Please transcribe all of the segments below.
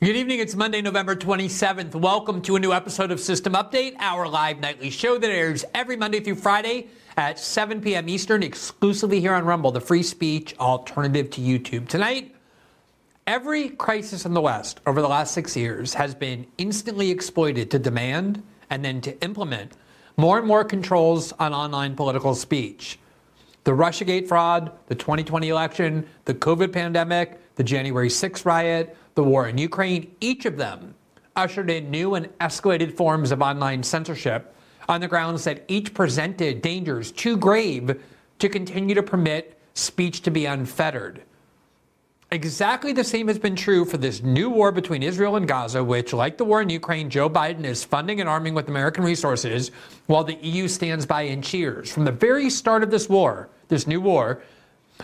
Good evening. It's Monday, November 27th. Welcome to a new episode of System Update, our live nightly show that airs every Monday through Friday at 7 p.m. Eastern, exclusively here on Rumble, the free speech alternative to YouTube. Tonight, every crisis in the West over the last six years has been instantly exploited to demand and then to implement more and more controls on online political speech. The Russiagate fraud, the 2020 election, the COVID pandemic, the January 6th riot, the war in Ukraine, each of them ushered in new and escalated forms of online censorship on the grounds that each presented dangers too grave to continue to permit speech to be unfettered. Exactly the same has been true for this new war between Israel and Gaza, which, like the war in Ukraine, Joe Biden is funding and arming with American resources while the EU stands by and cheers. From the very start of this war, this new war,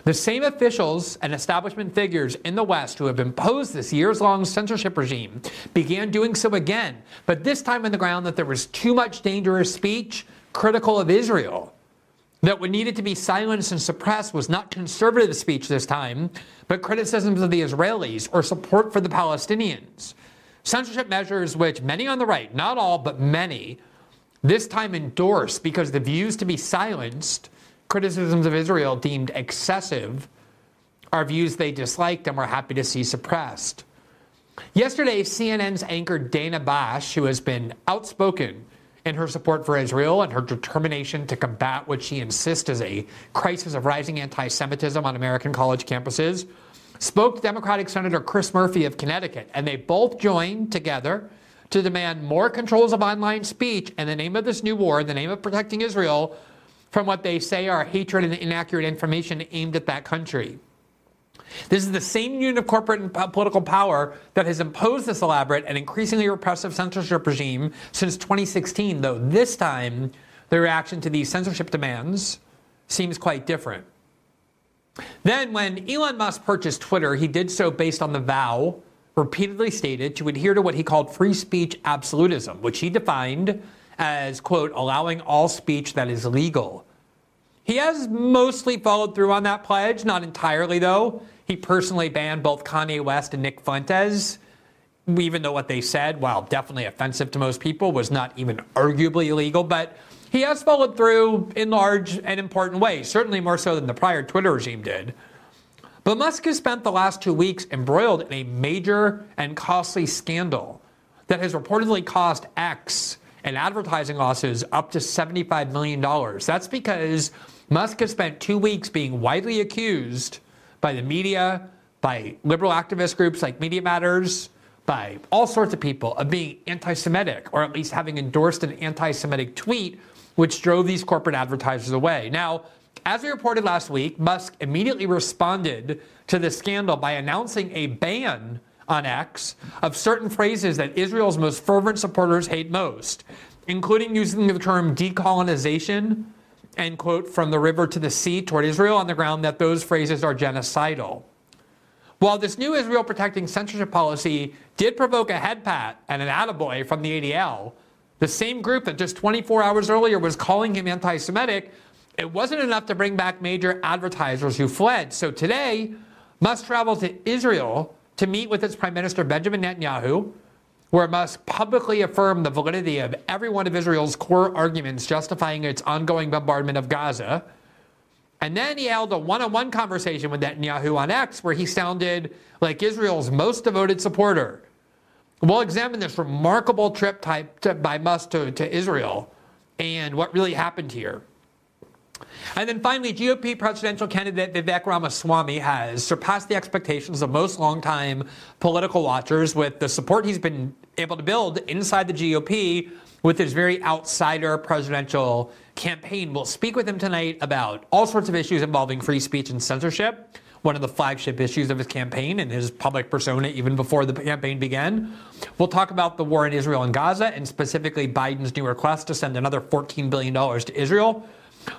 the same officials and establishment figures in the West who have imposed this years long censorship regime began doing so again, but this time on the ground that there was too much dangerous speech critical of Israel. That what needed to be silenced and suppressed was not conservative speech this time, but criticisms of the Israelis or support for the Palestinians. Censorship measures which many on the right, not all, but many, this time endorsed because the views to be silenced criticisms of Israel deemed excessive are views they disliked and were happy to see suppressed. Yesterday, CNN's anchor Dana Bash, who has been outspoken in her support for Israel and her determination to combat what she insists is a crisis of rising anti Semitism on American college campuses, spoke to Democratic Senator Chris Murphy of Connecticut, and they both joined together to demand more controls of online speech in the name of this new war, in the name of protecting Israel from what they say are hatred and inaccurate information aimed at that country. This is the same unit of corporate and political power that has imposed this elaborate and increasingly repressive censorship regime since 2016, though this time the reaction to these censorship demands seems quite different. Then, when Elon Musk purchased Twitter, he did so based on the vow repeatedly stated to adhere to what he called free speech absolutism, which he defined as, quote, allowing all speech that is legal. He has mostly followed through on that pledge, not entirely though. He personally banned both Kanye West and Nick Fuentes, even though what they said, while definitely offensive to most people, was not even arguably illegal. But he has followed through in large and important ways, certainly more so than the prior Twitter regime did. But Musk has spent the last two weeks embroiled in a major and costly scandal that has reportedly cost X and advertising losses up to $75 million. That's because Musk has spent two weeks being widely accused by the media, by liberal activist groups like Media Matters, by all sorts of people of being anti Semitic, or at least having endorsed an anti Semitic tweet, which drove these corporate advertisers away. Now, as we reported last week, Musk immediately responded to the scandal by announcing a ban on X of certain phrases that Israel's most fervent supporters hate most, including using the term decolonization and quote from the river to the sea toward Israel on the ground that those phrases are genocidal. While this new Israel protecting censorship policy did provoke a head pat and an attaboy from the ADL, the same group that just 24 hours earlier was calling him anti Semitic, it wasn't enough to bring back major advertisers who fled. So today, Musk travel to Israel to meet with its Prime Minister Benjamin Netanyahu, where Musk publicly affirmed the validity of every one of Israel's core arguments justifying its ongoing bombardment of Gaza. And then he held a one on one conversation with Netanyahu on X where he sounded like Israel's most devoted supporter. We'll examine this remarkable trip type by Musk to, to Israel and what really happened here. And then finally, GOP presidential candidate Vivek Ramaswamy has surpassed the expectations of most longtime political watchers with the support he's been able to build inside the GOP with his very outsider presidential campaign. We'll speak with him tonight about all sorts of issues involving free speech and censorship, one of the flagship issues of his campaign and his public persona even before the campaign began. We'll talk about the war in Israel and Gaza and specifically Biden's new request to send another $14 billion to Israel.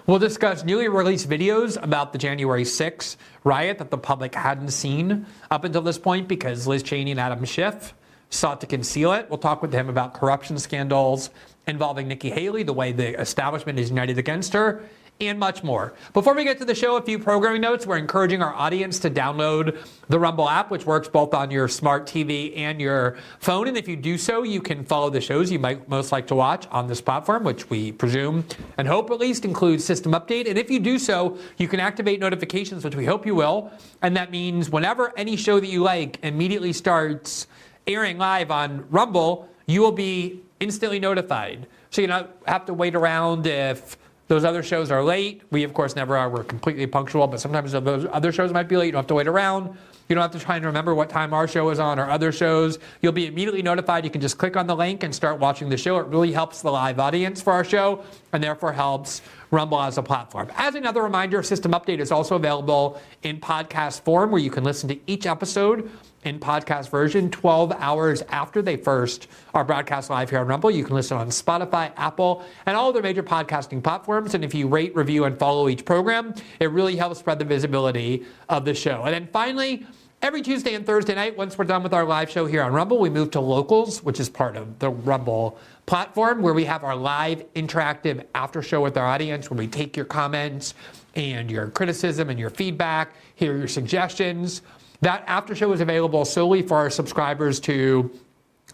We'll discuss newly released videos about the January 6th riot that the public hadn't seen up until this point because Liz Cheney and Adam Schiff sought to conceal it. We'll talk with him about corruption scandals involving Nikki Haley, the way the establishment is united against her, and much more. Before we get to the show, a few programming notes. We're encouraging our audience to download the Rumble app, which works both on your smart TV and your phone. And if you do so, you can follow the shows you might most like to watch on this platform, which we presume and hope at least includes System Update. And if you do so, you can activate notifications, which we hope you will. And that means whenever any show that you like immediately starts airing live on Rumble, you will be instantly notified. So you don't have to wait around if those other shows are late. We, of course, never are. We're completely punctual, but sometimes those other shows might be late. You don't have to wait around. You don't have to try and remember what time our show is on or other shows. You'll be immediately notified. You can just click on the link and start watching the show. It really helps the live audience for our show and therefore helps Rumble as a platform. As another reminder, System Update is also available in podcast form where you can listen to each episode in podcast version 12 hours after they first are broadcast live here on Rumble. You can listen on Spotify, Apple, and all other major podcasting platforms. And if you rate, review, and follow each program, it really helps spread the visibility of the show. And then finally, Every Tuesday and Thursday night, once we're done with our live show here on Rumble, we move to Locals, which is part of the Rumble platform, where we have our live interactive after show with our audience, where we take your comments and your criticism and your feedback, hear your suggestions. That after show is available solely for our subscribers to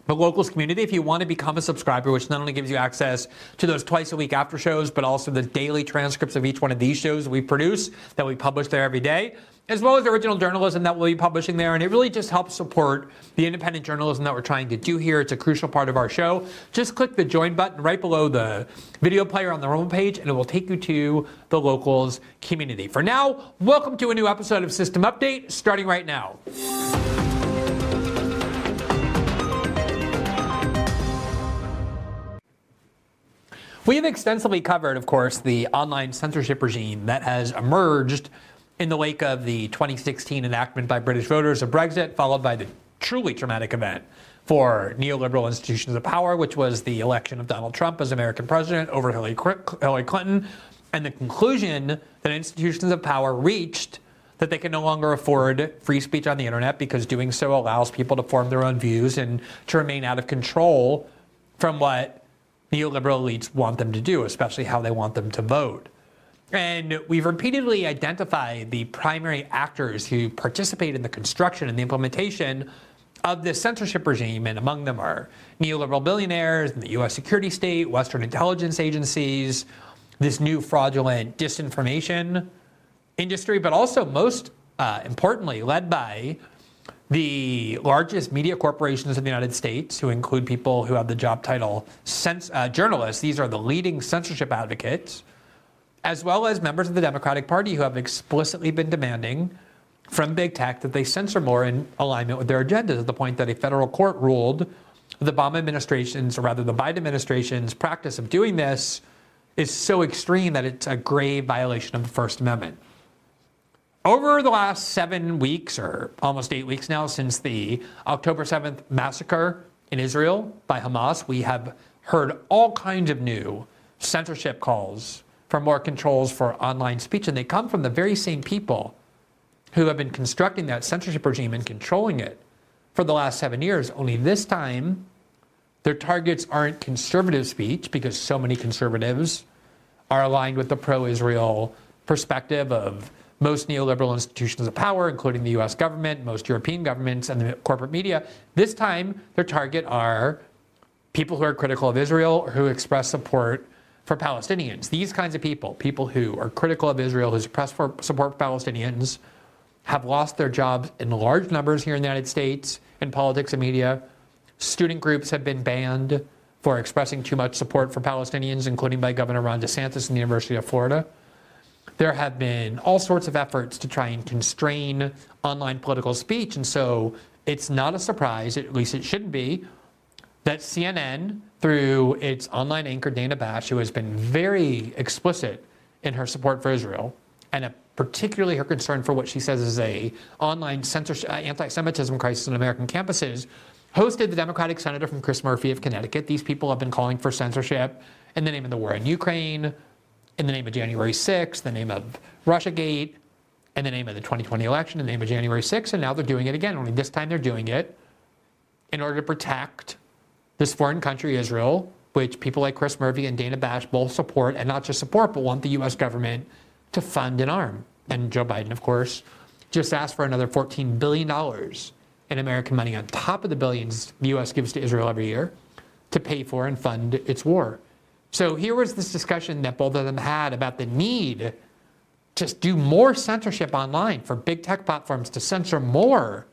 the locals community. If you want to become a subscriber which not only gives you access to those twice a week after shows but also the daily transcripts of each one of these shows we produce that we publish there every day as well as original journalism that we'll be publishing there. And it really just helps support the independent journalism that we're trying to do here. It's a crucial part of our show. Just click the join button right below the video player on the home page, and it will take you to the locals community. For now, welcome to a new episode of System Update, starting right now. We have extensively covered, of course, the online censorship regime that has emerged in the wake of the 2016 enactment by British voters of Brexit, followed by the truly traumatic event for neoliberal institutions of power, which was the election of Donald Trump as American president over Hillary Clinton, and the conclusion that institutions of power reached that they can no longer afford free speech on the internet because doing so allows people to form their own views and to remain out of control from what neoliberal elites want them to do, especially how they want them to vote. And we've repeatedly identified the primary actors who participate in the construction and the implementation of this censorship regime, and among them are neoliberal billionaires, the US security state, Western intelligence agencies, this new fraudulent disinformation industry, but also most uh, importantly, led by the largest media corporations in the United States, who include people who have the job title cens- uh, journalists. These are the leading censorship advocates as well as members of the Democratic Party who have explicitly been demanding from big tech that they censor more in alignment with their agendas, to the point that a federal court ruled the Obama administration's, or rather the Biden administration's, practice of doing this is so extreme that it's a grave violation of the First Amendment. Over the last seven weeks, or almost eight weeks now, since the October 7th massacre in Israel by Hamas, we have heard all kinds of new censorship calls for more controls for online speech. And they come from the very same people who have been constructing that censorship regime and controlling it for the last seven years. Only this time, their targets aren't conservative speech because so many conservatives are aligned with the pro Israel perspective of most neoliberal institutions of power, including the US government, most European governments, and the corporate media. This time, their target are people who are critical of Israel or who express support for Palestinians. These kinds of people, people who are critical of Israel, who suppress for support for Palestinians, have lost their jobs in large numbers here in the United States in politics and media. Student groups have been banned for expressing too much support for Palestinians, including by Governor Ron DeSantis in the University of Florida. there have been all sorts of efforts to try and constrain online political speech. And so it's not a surprise, at least it shouldn't be, that CNN, through its online anchor Dana Bash, who has been very explicit in her support for Israel, and a, particularly her concern for what she says is a online censorship, uh, anti-Semitism crisis on American campuses, hosted the Democratic senator from Chris Murphy of Connecticut. These people have been calling for censorship in the name of the war in Ukraine, in the name of January 6th, the name of Russiagate, in the name of the 2020 election, in the name of January 6th, and now they're doing it again. Only this time they're doing it in order to protect this foreign country, Israel, which people like Chris Murphy and Dana Bash both support, and not just support, but want the U.S. government to fund and arm. And Joe Biden, of course, just asked for another $14 billion in American money on top of the billions the U.S. gives to Israel every year to pay for and fund its war. So here was this discussion that both of them had about the need to do more censorship online for big tech platforms to censor more,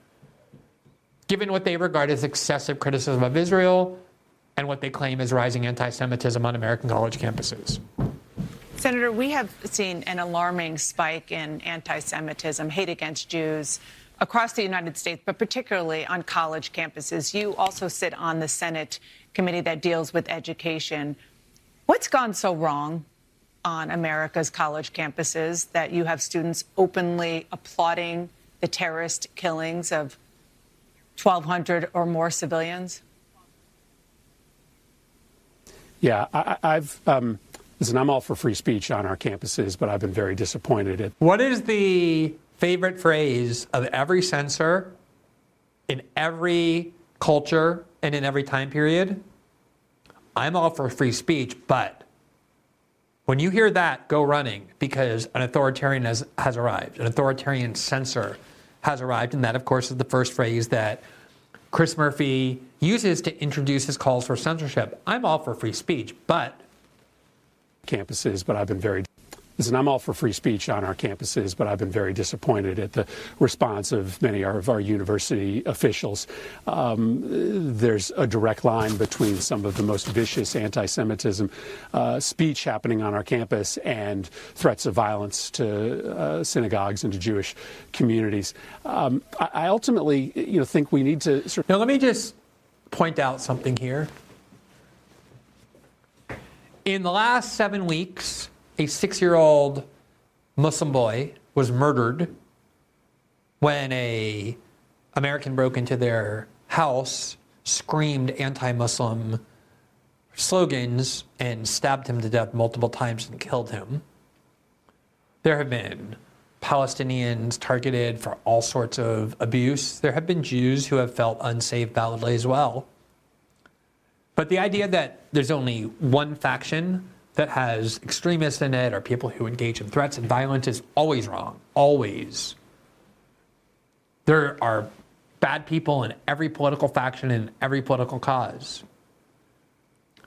given what they regard as excessive criticism of Israel and what they claim is rising anti Semitism on American college campuses. Senator, we have seen an alarming spike in anti Semitism, hate against Jews across the United States, but particularly on college campuses. You also sit on the Senate committee that deals with education. What's gone so wrong on America's college campuses that you have students openly applauding the terrorist killings of 1,200 or more civilians? Yeah, I, have um, listen. I'm all for free speech on our campuses, but I've been very disappointed at. What is the favorite phrase of every censor in every culture and in every time period? I'm all for free speech, but when you hear that, go running because an authoritarian has, has arrived. An authoritarian censor has arrived, and that, of course, is the first phrase that Chris Murphy uses to introduce his calls for censorship. I'm all for free speech, but campuses, but I've been very Listen, I'm all for free speech on our campuses, but I've been very disappointed at the response of many of our university officials. Um, there's a direct line between some of the most vicious anti Semitism uh, speech happening on our campus and threats of violence to uh, synagogues and to Jewish communities. Um, I, ultimately you know, think we need to. Sort now, let me just point out something here. In the last seven weeks, a six year old Muslim boy was murdered when a American broke into their house, screamed anti-Muslim slogans, and stabbed him to death multiple times and killed him. There have been Palestinians targeted for all sorts of abuse. There have been Jews who have felt unsafe validly as well. But the idea that there's only one faction that has extremists in it or people who engage in threats and violence is always wrong. Always. There are bad people in every political faction and every political cause.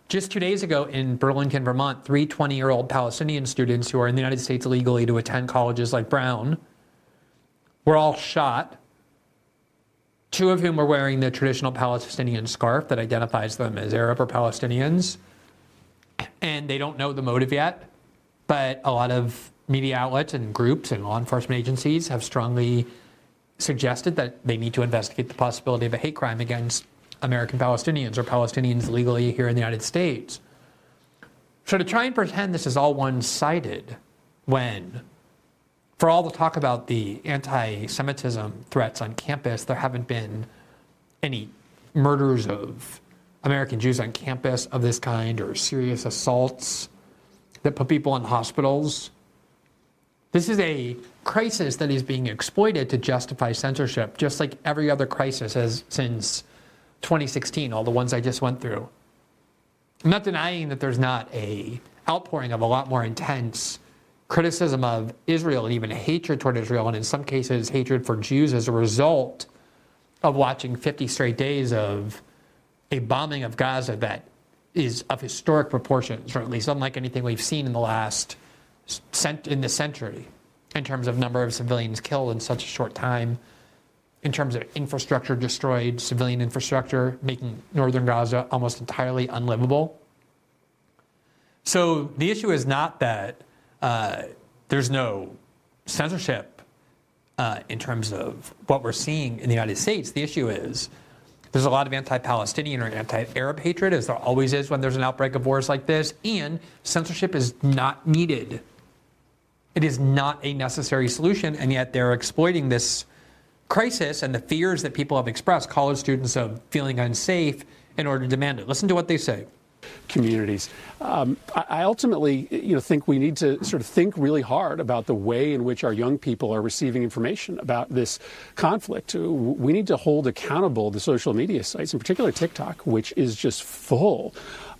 Just two days ago in Burlington, Vermont, three 20 year old Palestinian students who are in the United States illegally to attend colleges like Brown were all shot. Two of whom were wearing the traditional Palestinian scarf that identifies them as Arab or Palestinians and they don't know the motive yet. But a lot of media outlets and groups and law enforcement agencies have strongly suggested that they need to investigate the possibility of a hate crime against American Palestinians or Palestinians legally here in the United States. So to try and pretend this is all one sided when, for all the talk about the anti Semitism threats on campus, there haven't been any murders of American Jews on campus of this kind or serious assaults that put people in hospitals. This is a crisis that is being exploited to justify censorship, just like every other crisis has since 2016, all the ones I just went through. I'm not denying that there's not a outpouring of a lot more intense criticism of Israel and even hatred toward Israel, and in some cases, hatred for Jews as a result of watching 50 straight days of a bombing of Gaza that is of historic proportions, or at least unlike anything we've seen in the last cent- in the century, in terms of number of civilians killed in such a short time, in terms of infrastructure destroyed, civilian infrastructure, making northern Gaza almost entirely unlivable. So the issue is not that uh, there's no censorship uh, in terms of what we're seeing in the United States. The issue is there's a lot of anti Palestinian or anti Arab hatred, as there always is when there's an outbreak of wars like this, and censorship is not needed. It is not a necessary solution, and yet they're exploiting this crisis and the fears that people have expressed, college students of feeling unsafe, in order to demand it. Listen to what they say communities. Um, I ultimately, you know, think we need to sort of think really hard about the way in which our young people are receiving information about this conflict. We need to hold accountable the social media sites, in particular TikTok, which is just full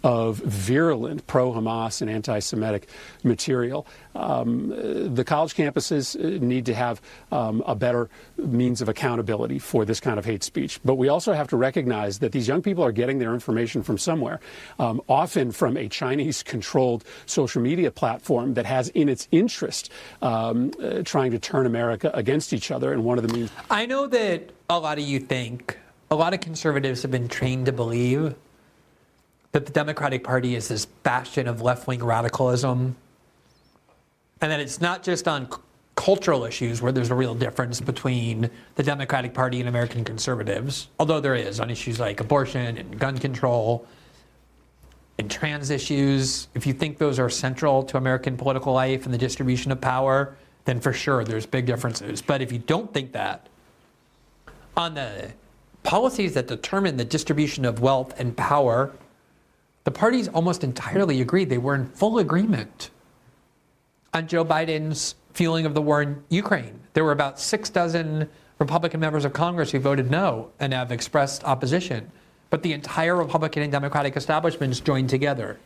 of virulent pro Hamas and anti Semitic material. Um, the college campuses need to have um, a better means of accountability for this kind of hate speech. But we also have to recognize that these young people are getting their information from somewhere, um, often from a Chinese controlled social media platform that has in its interest um, uh, trying to turn America against each other. And one of the means. I know that a lot of you think, a lot of conservatives have been trained to believe that the Democratic Party is this bastion of left wing radicalism, and that it's not just on c- cultural issues where there's a real difference between the Democratic Party and American conservatives, although there is on issues like abortion and gun control and trans issues. If you think those are central to American political life and the distribution of power, then for sure there's big differences. But if you don't think that, on the policies that determine the distribution of wealth and power the parties almost entirely agreed. They were in full agreement on Joe Biden's feeling of the war in Ukraine. There were about six dozen Republican members of Congress who voted no and have expressed opposition. But the entire Republican and Democratic establishments joined together.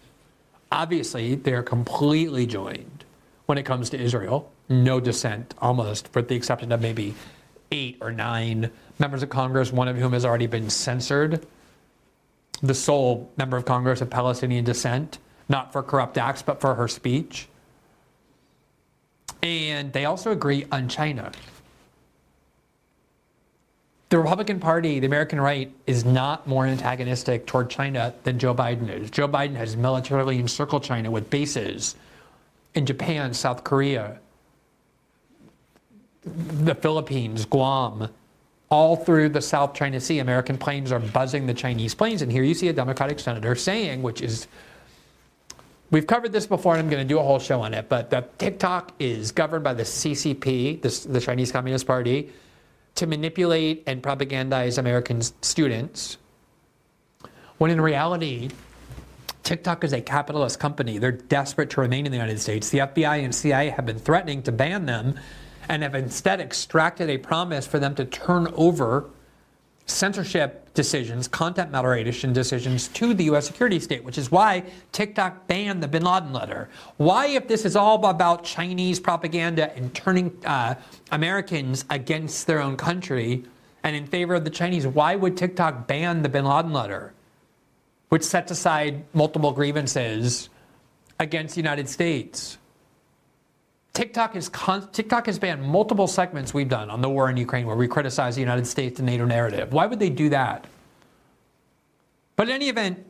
Obviously, they're completely joined when it comes to Israel. No dissent, almost, with the exception of maybe eight or nine members of Congress, one of whom has already been censored the sole member of Congress of Palestinian descent, not for corrupt acts, but for her speech. And they also agree on China. The Republican Party, the American right, is not more antagonistic toward China than Joe Biden is. Joe Biden has militarily encircled China with bases in Japan, South Korea, the Philippines, Guam, all through the South China Sea, American planes are buzzing the Chinese planes. And here you see a Democratic senator saying, which is, we've covered this before, and I'm going to do a whole show on it, but that TikTok is governed by the CCP, the, the Chinese Communist Party, to manipulate and propagandize American students. When in reality, TikTok is a capitalist company. They're desperate to remain in the United States. The FBI and CIA have been threatening to ban them and have instead extracted a promise for them to turn over censorship decisions, content moderation decisions to the U.S. security state, which is why TikTok banned the bin Laden letter. Why, if this is all about Chinese propaganda and turning uh, Americans against their own country and in favor of the Chinese, why would TikTok ban the bin Laden letter, which sets aside multiple grievances against the United States? TikTok is con- TikTok has banned multiple segments we've done on the war in Ukraine where we criticize the United States and NATO narrative. Why would they do that? But in any event,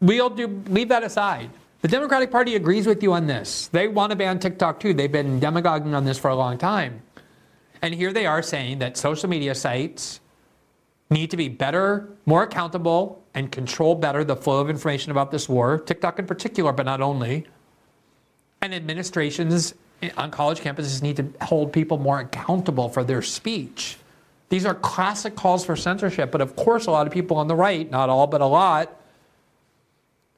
we'll do leave that aside. The Democratic Party agrees with you on this. They want to ban TikTok too. They've been demagoguing on this for a long time. And here they are saying that social media sites need to be better, more accountable, and control better the flow of information about this war, TikTok in particular, but not only. And administrations on college campuses need to hold people more accountable for their speech. These are classic calls for censorship, but of course, a lot of people on the right, not all, but a lot,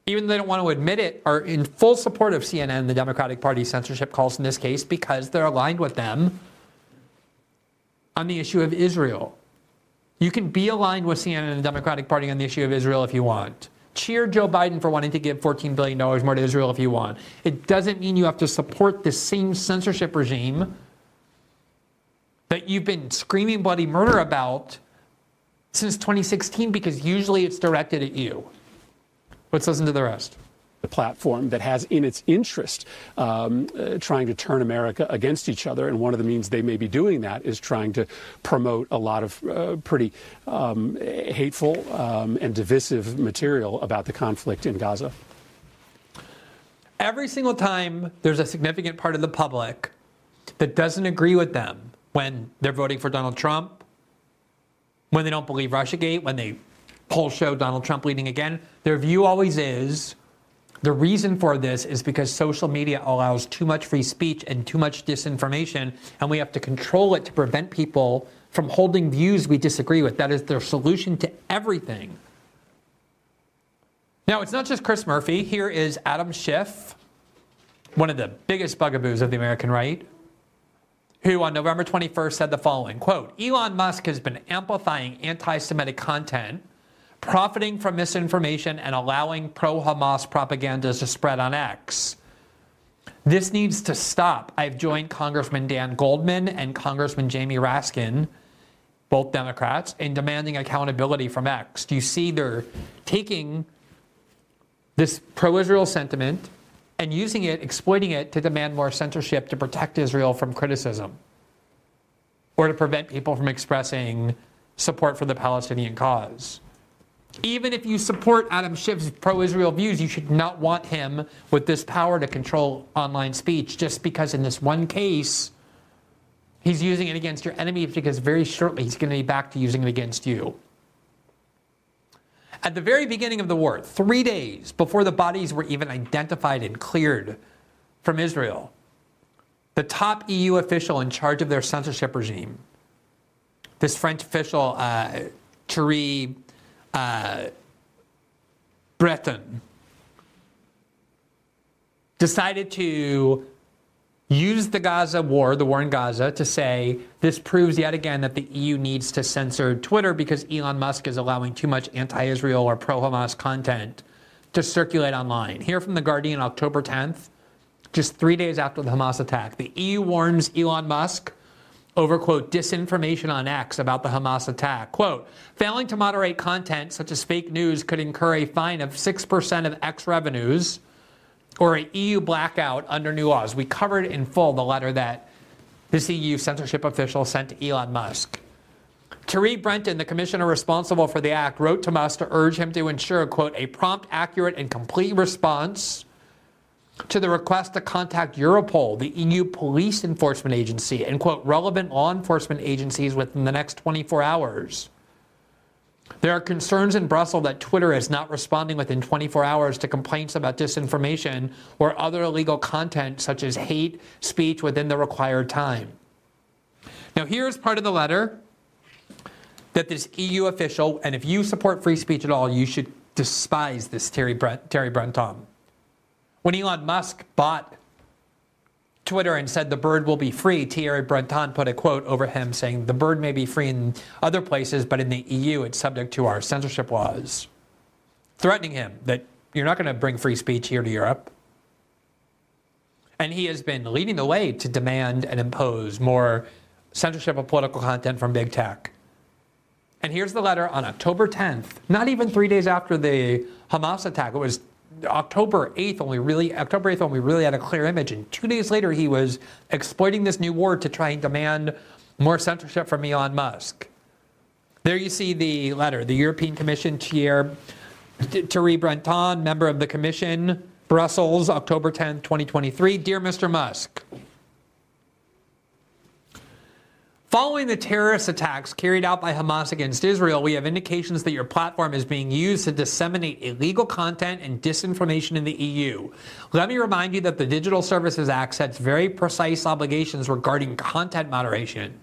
even they don't want to admit it, are in full support of CNN and the Democratic Party censorship calls in this case because they're aligned with them on the issue of Israel. You can be aligned with CNN and the Democratic Party on the issue of Israel if you want cheer Joe Biden for wanting to give $14 billion more to Israel if you want. It doesn't mean you have to support the same censorship regime that you've been screaming bloody murder about since 2016 because usually it's directed at you. Let's listen to the rest platform that has in its interest um, uh, trying to turn America against each other. And one of the means they may be doing that is trying to promote a lot of uh, pretty um, hateful um, and divisive material about the conflict in Gaza. every single time there's a significant part of the public that doesn't agree with them when they're voting for Donald Trump, when they don't believe Russiagate, when they polls show Donald Trump leading again, their view always is the reason for this is because social media allows too much free speech and too much disinformation, and we have to control it to prevent people from holding views we disagree with. That is their solution to everything. Now, it's not just Chris Murphy. Here is Adam Schiff, one of the biggest bugaboos of the American right, who on November 21st said the following quote, Elon Musk has been amplifying anti Semitic content, profiting from misinformation, and allowing pro Hamas propaganda to spread on X. This needs to stop. I've joined Congressman Dan Goldman and Congressman Jamie Raskin, both Democrats, in demanding accountability from X. Do you see they're taking this pro Israel sentiment and using it, exploiting it to demand more censorship to protect Israel from criticism or to prevent people from expressing support for the Palestinian cause. Even if you support Adam Schiff's pro Israel views, you should not want him with this power to control online speech just because in this one case, he's using it against your enemy because very shortly he's going to be back to using it against you. At the very beginning of the war, three days before the bodies were even identified and cleared from Israel, the top EU official in charge of their censorship regime, this French official, uh, Thierry uh, Breton, decided to used the Gaza war, the war in Gaza, to say this proves yet again that the EU needs to censor Twitter because Elon Musk is allowing too much anti Israel or pro Hamas content to circulate online. Here from The Guardian, October 10th, just three days after the Hamas attack, the EU warns Elon Musk over, quote, disinformation on X about the Hamas attack. Quote, failing to moderate content such as fake news could incur a fine of 6% of X revenues or a EU blackout under new laws. We covered in full the letter that this EU censorship official sent to Elon Musk. Thierry Breton, the commissioner responsible for the act, wrote to Musk to urge him to ensure, quote, a prompt, accurate, and complete response to the request to contact Europol, the EU police enforcement agency, and, quote, relevant law enforcement agencies within the next 24 hours. There are concerns in Brussels that Twitter is not responding within 24 hours to complaints about disinformation or other illegal content such as hate speech within the required time. Now, here's part of the letter that this EU official, and if you support free speech at all, you should despise this Terry, Brent, Thierry Breton. When Elon Musk bought Twitter and said the bird will be free, Thierry Breton put a quote over him saying, The bird may be free in other places, but in the EU it's subject to our censorship laws. Threatening him that you're not going to bring free speech here to Europe. And he has been leading the way to demand and impose more censorship of political content from big tech. And here's the letter on October 10th, not even three days after the Hamas attack. It was October 8th when we really October 8th when we really had a clear image, and two days later he was exploiting this new war to try and demand more censorship from Elon Musk. There you see the letter. The European Commission chair Thierry Breton, member of the Commission, Brussels, October 10th, 2023. Dear Mr. Musk, Following the terrorist attacks carried out by Hamas against Israel, we have indications that your platform is being used to disseminate illegal content and disinformation in the EU. Let me remind you that the Digital Services Act sets very precise obligations regarding content moderation.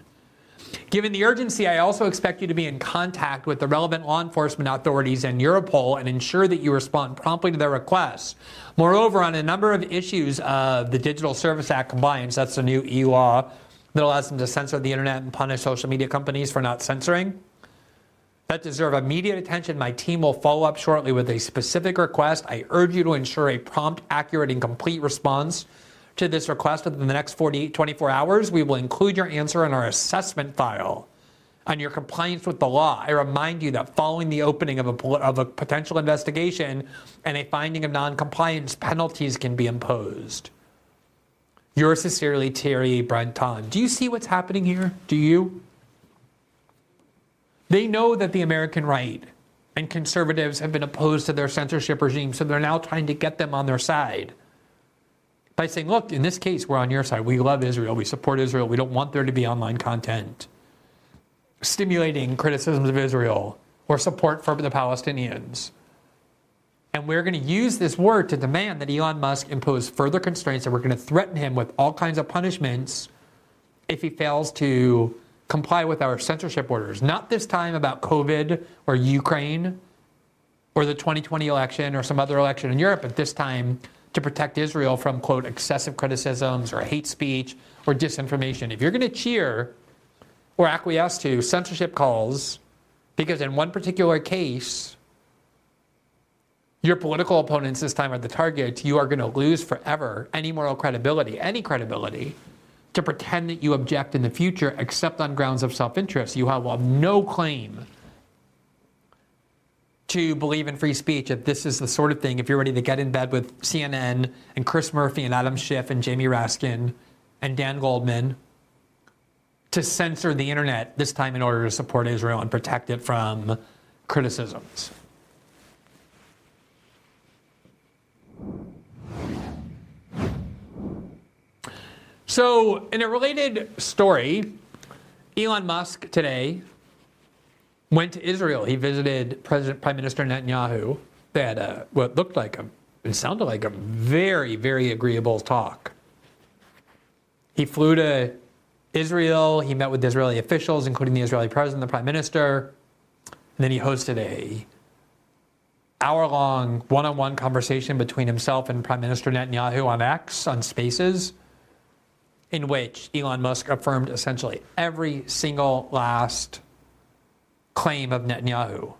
Given the urgency, I also expect you to be in contact with the relevant law enforcement authorities and Europol and ensure that you respond promptly to their requests. Moreover, on a number of issues of the Digital Service Act compliance, that's the new EU law that allows them to censor the internet and punish social media companies for not censoring that deserve immediate attention. My team will follow up shortly with a specific request. I urge you to ensure a prompt, accurate, and complete response to this request within the next 48, 24 hours. We will include your answer in our assessment file on your compliance with the law. I remind you that following the opening of a, of a potential investigation and a finding of noncompliance, penalties can be imposed. Yours sincerely, Thierry Breton. Do you see what's happening here? Do you? They know that the American right and conservatives have been opposed to their censorship regime, so they're now trying to get them on their side. by saying, look, in this case, we're on your side. We love Israel. We support Israel. We don't want there to be online content stimulating criticisms of Israel or support for the Palestinians. And we're going to use this word to demand that Elon Musk impose further constraints, and we're going to threaten him with all kinds of punishments if he fails to comply with our censorship orders. Not this time about COVID or Ukraine or the 2020 election or some other election in Europe, but this time to protect Israel from, quote, excessive criticisms or hate speech or disinformation. If you're going to cheer or acquiesce to censorship calls, because in one particular case, your political opponents this time are the target, you are going to lose forever any moral credibility, any credibility, to pretend that you object in the future except on grounds of self interest. You have no claim to believe in free speech if this is the sort of thing, if you're ready to get in bed with CNN and Chris Murphy and Adam Schiff and Jamie Raskin and Dan Goldman to censor the internet, this time in order to support Israel and protect it from criticisms. So, in a related story, Elon Musk today went to Israel. He visited President Prime Minister Netanyahu. They had a, what looked like a, it sounded like a very, very agreeable talk. He flew to Israel. He met with Israeli officials, including the Israeli president, the prime minister, and then he hosted a hour-long one-on-one conversation between himself and Prime Minister Netanyahu on X on Spaces, in which Elon Musk affirmed essentially every single last claim of Netanyahu,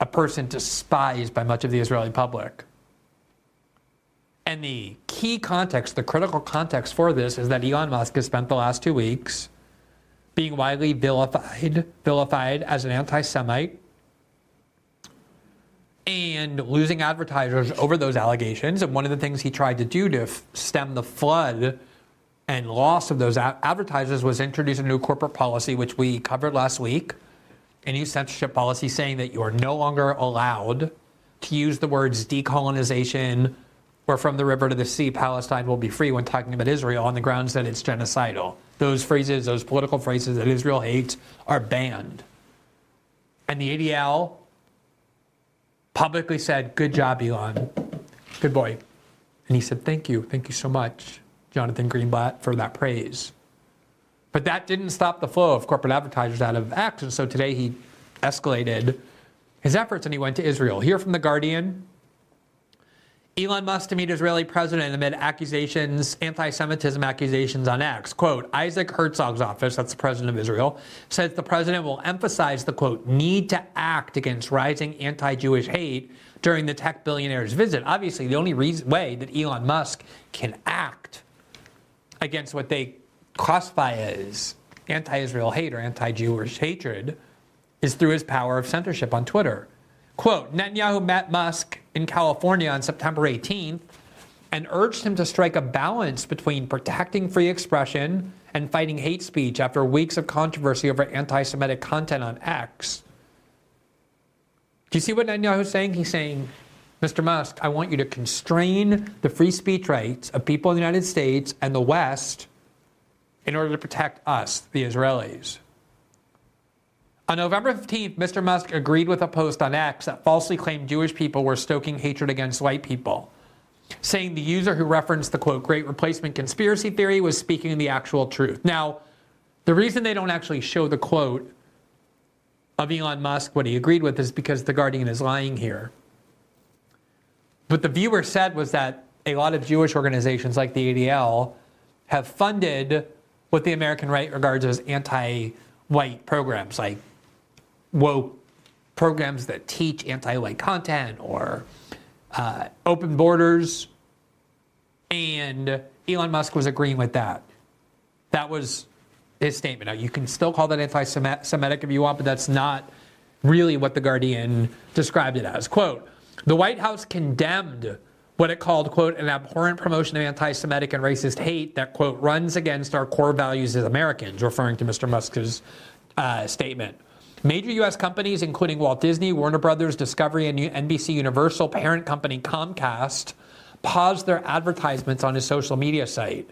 a person despised by much of the Israeli public. And the key context, the critical context for this is that Elon Musk has spent the last two weeks being widely vilified, vilified as an anti-Semite and losing advertisers over those allegations. And one of the things he tried to do to f- stem the flood and loss of those a- advertisers was introduce a new corporate policy, which we covered last week, a new censorship policy saying that you are no longer allowed to use the words decolonization or from the river to the sea, Palestine will be free when talking about Israel on the grounds that it's genocidal. Those phrases, those political phrases that Israel hates, are banned. And the ADL publicly said, Good job, Elon. Good boy. And he said, Thank you. Thank you so much, Jonathan Greenblatt, for that praise. But that didn't stop the flow of corporate advertisers out of. And so today he escalated his efforts and he went to Israel. Here from The Guardian Elon Musk to meet Israeli president amid accusations, anti Semitism accusations on X. Quote Isaac Herzog's office, that's the president of Israel, says the president will emphasize the quote, need to act against rising anti Jewish hate during the tech billionaire's visit. Obviously, the only reason, way that Elon Musk can act against what they classify as anti Israel hate or anti Jewish hatred is through his power of censorship on Twitter. Quote Netanyahu met Musk in California on September 18th and urged him to strike a balance between protecting free expression and fighting hate speech after weeks of controversy over anti Semitic content on X. Do you see what Netanyahu's saying? He's saying, Mr. Musk, I want you to constrain the free speech rights of people in the United States and the West in order to protect us, the Israelis. On November 15th, Mr. Musk agreed with a post on X that falsely claimed Jewish people were stoking hatred against white people, saying the user who referenced the quote, great replacement conspiracy theory was speaking the actual truth. Now, the reason they don't actually show the quote of Elon Musk, what he agreed with, is because The Guardian is lying here. What the viewer said was that a lot of Jewish organizations like the ADL have funded what the American right regards as anti white programs like woke programs that teach anti-white content or uh, open borders, and Elon Musk was agreeing with that. That was his statement. Now you can still call that anti-Semitic if you want, but that's not really what the Guardian described it as. Quote: The White House condemned what it called, quote, an abhorrent promotion of anti Semitic and racist hate that, quote, runs against our core values as Americans, referring to Mr. Musk's uh, statement. Major U.S. companies, including Walt Disney, Warner Brothers, Discovery, and NBC Universal, parent company Comcast, paused their advertisements on his social media site.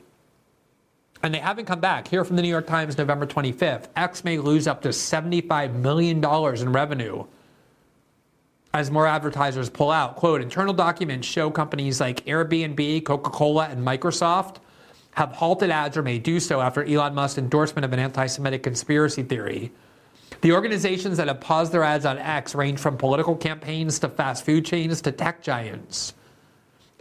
And they haven't come back. Here from the New York Times, November 25th X may lose up to $75 million in revenue as more advertisers pull out. Quote Internal documents show companies like Airbnb, Coca Cola, and Microsoft have halted ads or may do so after Elon Musk's endorsement of an anti Semitic conspiracy theory. The organizations that have paused their ads on X range from political campaigns to fast food chains to tech giants.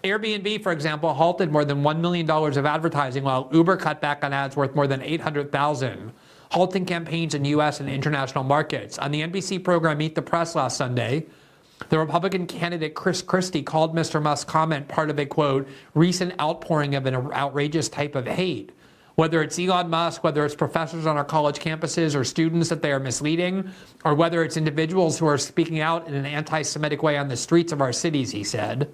Airbnb, for example, halted more than $1 million of advertising while Uber cut back on ads worth more than 800,000, halting campaigns in US and international markets. On the NBC program Meet the Press last Sunday, the Republican candidate Chris Christie called Mr. Musk's comment part of a quote, recent outpouring of an outrageous type of hate. Whether it's Elon Musk, whether it's professors on our college campuses or students that they are misleading, or whether it's individuals who are speaking out in an anti Semitic way on the streets of our cities, he said.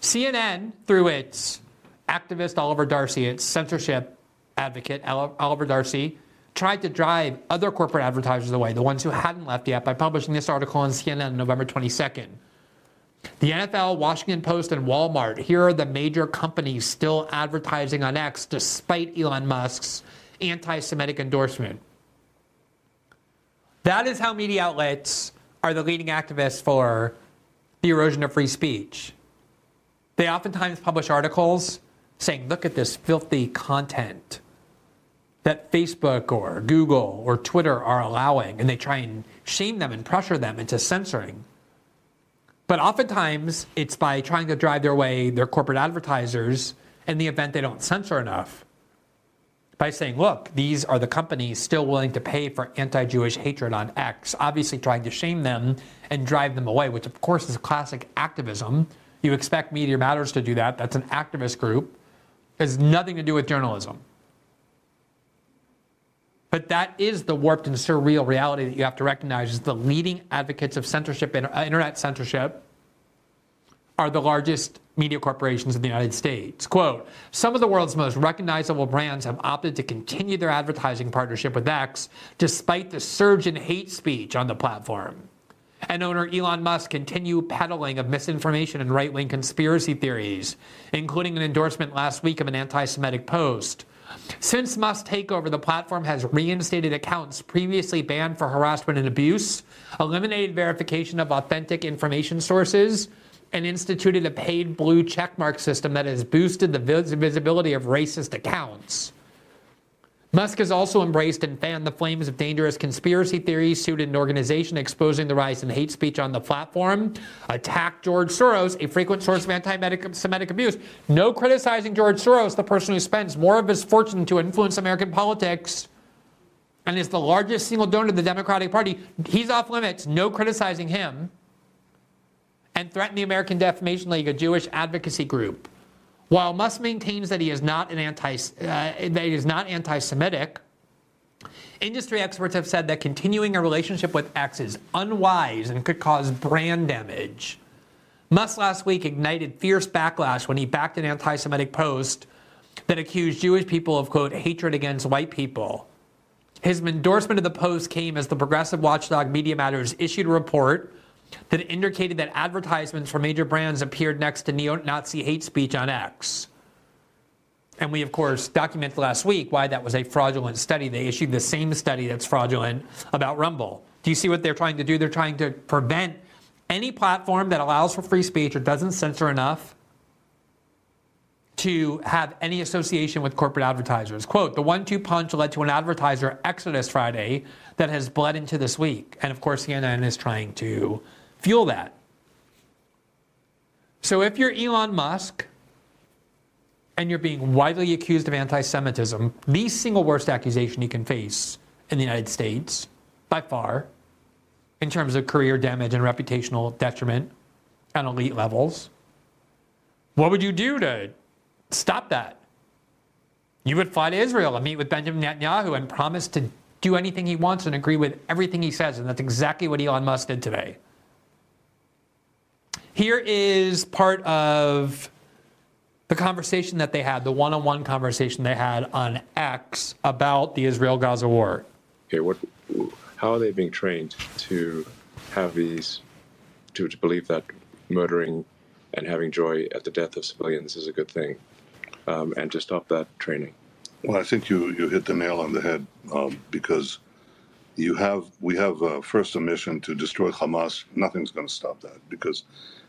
CNN, through its activist Oliver Darcy, its censorship advocate Oliver Darcy, tried to drive other corporate advertisers away, the ones who hadn't left yet, by publishing this article on CNN on November 22nd. The NFL, Washington Post, and Walmart, here are the major companies still advertising on X despite Elon Musk's anti Semitic endorsement. That is how media outlets are the leading activists for the erosion of free speech. They oftentimes publish articles saying, look at this filthy content that Facebook or Google or Twitter are allowing, and they try and shame them and pressure them into censoring. But oftentimes, it's by trying to drive their way their corporate advertisers in the event they don't censor enough. By saying, look, these are the companies still willing to pay for anti Jewish hatred on X, obviously trying to shame them and drive them away, which of course is classic activism. You expect Media Matters to do that. That's an activist group. It has nothing to do with journalism. But that is the warped and surreal reality that you have to recognize is the leading advocates of censorship, uh, internet censorship, are the largest media corporations in the United States. Quote, some of the world's most recognizable brands have opted to continue their advertising partnership with X despite the surge in hate speech on the platform. And owner Elon Musk continue peddling of misinformation and right-wing conspiracy theories, including an endorsement last week of an anti-Semitic post. Since Musk's takeover, the platform has reinstated accounts previously banned for harassment and abuse, eliminated verification of authentic information sources, and instituted a paid blue checkmark system that has boosted the visibility of racist accounts. Musk has also embraced and fanned the flames of dangerous conspiracy theories, sued an organization exposing the rise in hate speech on the platform, attacked George Soros, a frequent source of anti Semitic abuse. No criticizing George Soros, the person who spends more of his fortune to influence American politics and is the largest single donor to the Democratic Party. He's off limits. No criticizing him. And threatened the American Defamation League, a Jewish advocacy group. While Musk maintains that he is not an anti uh, that he is not anti-Semitic, industry experts have said that continuing a relationship with X is unwise and could cause brand damage. Musk last week ignited fierce backlash when he backed an anti-Semitic post that accused Jewish people of quote hatred against white people. His endorsement of the post came as the progressive watchdog Media Matters issued a report that indicated that advertisements for major brands appeared next to neo Nazi hate speech on X. And we, of course, documented last week why that was a fraudulent study. They issued the same study that's fraudulent about Rumble. Do you see what they're trying to do? They're trying to prevent any platform that allows for free speech or doesn't censor enough to have any association with corporate advertisers. Quote, the one two punch led to an advertiser exodus Friday that has bled into this week. And of course, CNN is trying to fuel that. So if you're Elon Musk and you're being widely accused of anti Semitism, the single worst accusation you can face in the United States, by far, in terms of career damage and reputational detriment on elite levels, what would you do to stop that? You would fly to Israel and meet with Benjamin Netanyahu and promise to do anything he wants and agree with everything he says. And that's exactly what Elon Musk did today. Here is part of the conversation that they had, the one on one conversation they had on X about the Israel Gaza war. Okay, what, how are they being trained to have these, to, to believe that murdering and having joy at the death of civilians is a good thing, um, and to stop that training. Well, I think you, you hit the nail on the head um, because you have we have uh, first a mission to destroy Hamas. Nothing's going to stop that because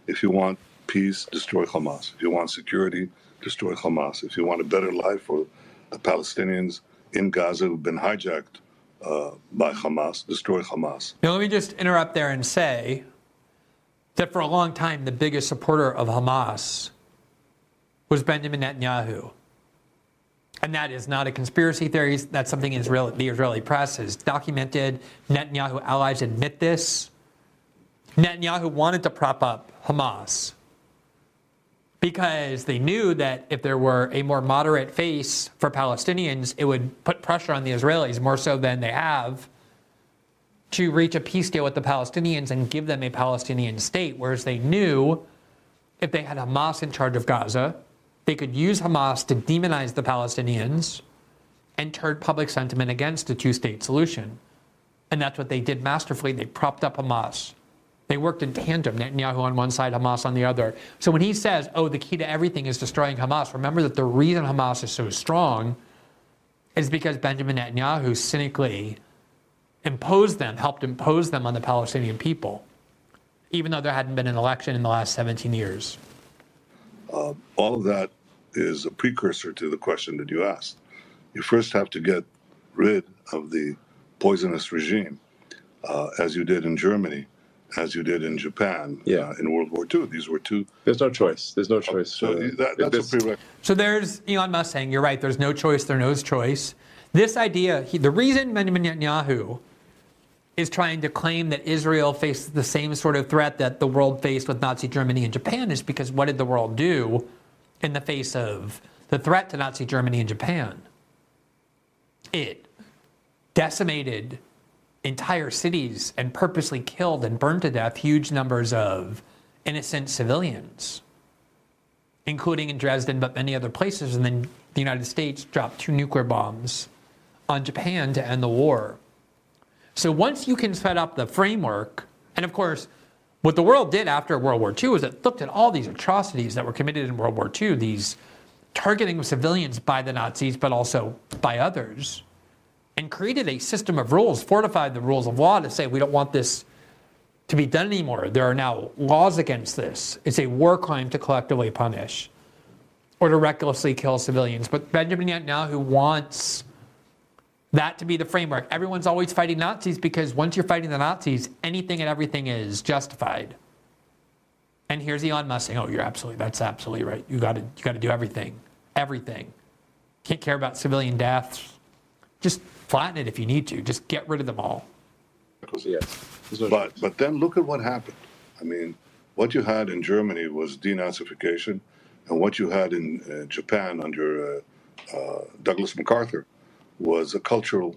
if you want peace, destroy Hamas. If you want security, destroy Hamas. If you want a better life for the Palestinians in Gaza who've been hijacked uh, by Hamas, destroy Hamas. Now, let me just interrupt there and say that for a long time, the biggest supporter of Hamas was Benjamin Netanyahu. And that is not a conspiracy theory. That's something Israel, the Israeli press has documented. Netanyahu allies admit this. Netanyahu wanted to prop up Hamas because they knew that if there were a more moderate face for Palestinians, it would put pressure on the Israelis more so than they have to reach a peace deal with the Palestinians and give them a Palestinian state. Whereas they knew if they had Hamas in charge of Gaza, they could use Hamas to demonize the Palestinians and turn public sentiment against a two state solution. And that's what they did masterfully. They propped up Hamas. They worked in tandem, Netanyahu on one side, Hamas on the other. So when he says, oh, the key to everything is destroying Hamas, remember that the reason Hamas is so strong is because Benjamin Netanyahu cynically imposed them, helped impose them on the Palestinian people, even though there hadn't been an election in the last 17 years. Uh, all of that is a precursor to the question that you asked. You first have to get rid of the poisonous regime, uh, as you did in Germany as you did in Japan yeah. uh, in World War II. These were two. There's no choice. There's no choice. So uh, that, that's this, a prerequisite. So there's Elon Musk saying, you're right, there's no choice, there's no choice. This idea, he, the reason Benjamin Netanyahu is trying to claim that Israel faces the same sort of threat that the world faced with Nazi Germany and Japan is because what did the world do in the face of the threat to Nazi Germany and Japan? It decimated entire cities and purposely killed and burned to death huge numbers of innocent civilians, including in Dresden, but many other places. And then the United States dropped two nuclear bombs on Japan to end the war. So once you can set up the framework, and of course, what the world did after World War II is it looked at all these atrocities that were committed in World War II, these targeting of civilians by the Nazis, but also by others and created a system of rules, fortified the rules of law to say we don't want this to be done anymore. There are now laws against this. It's a war crime to collectively punish or to recklessly kill civilians. But Benjamin Netanyahu wants that to be the framework. Everyone's always fighting Nazis because once you're fighting the Nazis, anything and everything is justified. And here's Elon Musk saying, "Oh, you're absolutely that's absolutely right. You got to you got to do everything, everything. Can't care about civilian deaths. Just flatten it if you need to. Just get rid of them all. Yes. No but but then look at what happened. I mean, what you had in Germany was denazification, and what you had in uh, Japan under uh, uh, Douglas MacArthur was a cultural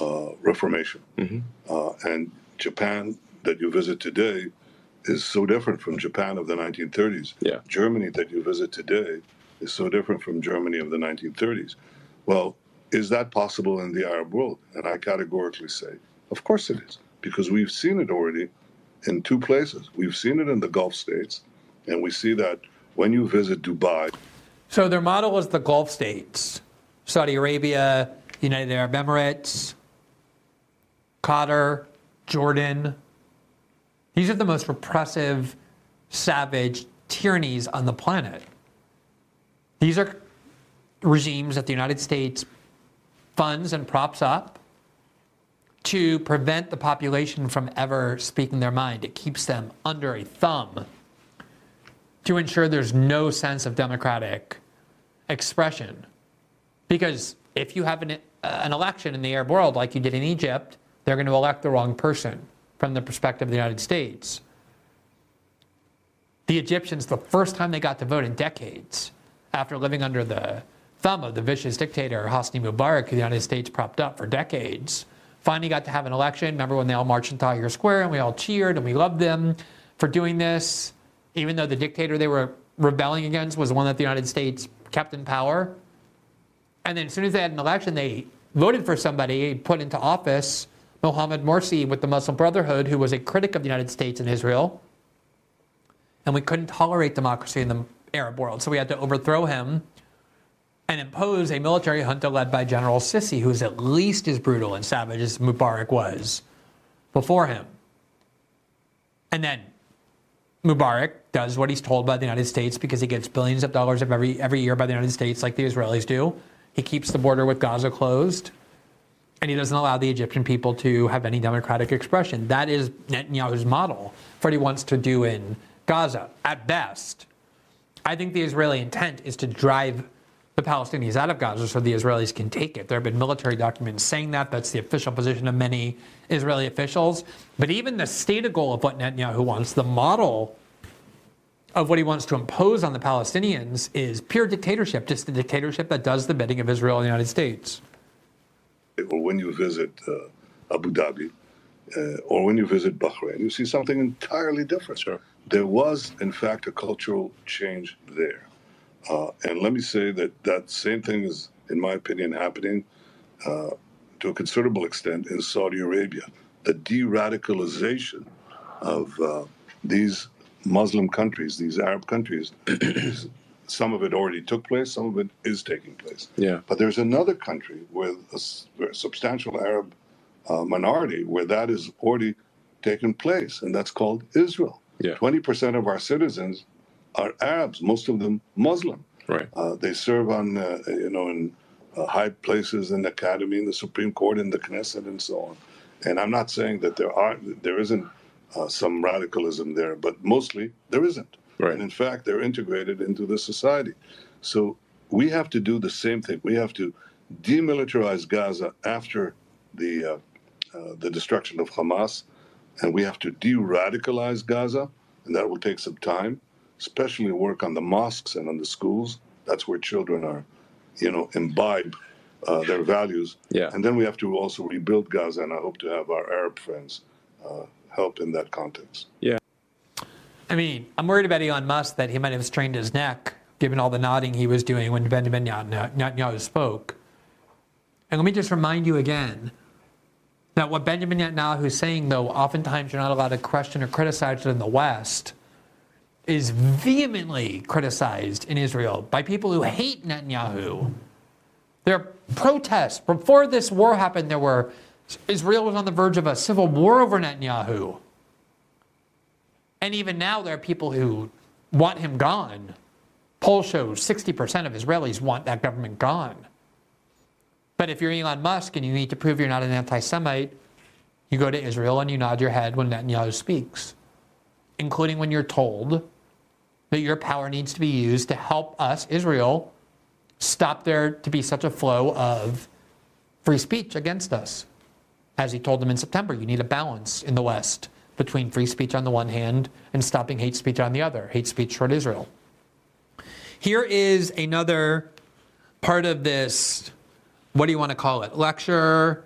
uh, reformation. Mm-hmm. Uh, and Japan that you visit today is so different from Japan of the 1930s. Yeah. Germany that you visit today is so different from Germany of the 1930s. Well, is that possible in the Arab world? And I categorically say, of course it is, because we've seen it already in two places. We've seen it in the Gulf states, and we see that when you visit Dubai. So their model is the Gulf states Saudi Arabia, United Arab Emirates, Qatar, Jordan. These are the most repressive, savage tyrannies on the planet. These are regimes that the United States funds and props up to prevent the population from ever speaking their mind. It keeps them under a thumb to ensure there's no sense of democratic expression. Because if you have an, uh, an election in the Arab world like you did in Egypt, they're going to elect the wrong person from the perspective of the United States. The Egyptians, the first time they got to vote in decades, after living under the thumb of the vicious dictator Hosni Mubarak, who the United States propped up for decades, finally got to have an election. Remember when they all marched in Tahrir Square and we all cheered and we loved them for doing this, even though the dictator they were rebelling against was the one that the United States kept in power. And then as soon as they had an election, they voted for somebody put into office, Mohammed Morsi with the Muslim Brotherhood, who was a critic of the United States and Israel. and we couldn't tolerate democracy in the Arab world. So we had to overthrow him and impose a military junta led by General Sisi, who is at least as brutal and savage as Mubarak was before him. And then Mubarak does what he's told by the United States because he gets billions of dollars of every, every year by the United States, like the Israelis do. He keeps the border with Gaza closed, and he doesn't allow the Egyptian people to have any democratic expression. That is Netanyahu's model for what he wants to do in Gaza, at best. I think the Israeli intent is to drive the Palestinians out of Gaza so the Israelis can take it. There have been military documents saying that. That's the official position of many Israeli officials. But even the stated goal of what Netanyahu wants, the model of what he wants to impose on the Palestinians, is pure dictatorship, just a dictatorship that does the bidding of Israel and the United States. Or when you visit uh, Abu Dhabi, uh, or when you visit Bahrain, you see something entirely different. Sure. There was, in fact, a cultural change there. Uh, and let me say that that same thing is, in my opinion, happening uh, to a considerable extent in Saudi Arabia. The de radicalization of uh, these Muslim countries, these Arab countries, some of it already took place, some of it is taking place. Yeah. But there's another country with a substantial Arab uh, minority where that is already taken place, and that's called Israel. Yeah. 20% of our citizens are Arabs, most of them Muslim. Right. Uh, they serve on, uh, you know, in uh, high places in the academy, in the Supreme Court, in the Knesset, and so on. And I'm not saying that there are, there isn't uh, some radicalism there, but mostly there isn't. Right. And in fact, they're integrated into the society. So we have to do the same thing. We have to demilitarize Gaza after the uh, uh, the destruction of Hamas, and we have to de-radicalize Gaza, and that will take some time especially work on the mosques and on the schools. That's where children are, you know, imbibe uh, their values. Yeah. And then we have to also rebuild Gaza, and I hope to have our Arab friends uh, help in that context. Yeah. I mean, I'm worried about Elon Musk that he might have strained his neck given all the nodding he was doing when Benjamin Netanyahu spoke. And let me just remind you again that what Benjamin Netanyahu is saying, though, oftentimes you're not allowed to question or criticize it in the West is vehemently criticized in Israel by people who hate Netanyahu. There are protests. Before this war happened, there were Israel was on the verge of a civil war over Netanyahu. And even now, there are people who want him gone. Poll shows 60% of Israelis want that government gone. But if you're Elon Musk and you need to prove you're not an anti Semite, you go to Israel and you nod your head when Netanyahu speaks, including when you're told that your power needs to be used to help us, Israel, stop there to be such a flow of free speech against us. As he told them in September, you need a balance in the West between free speech on the one hand and stopping hate speech on the other, hate speech toward Israel. Here is another part of this, what do you want to call it? Lecture,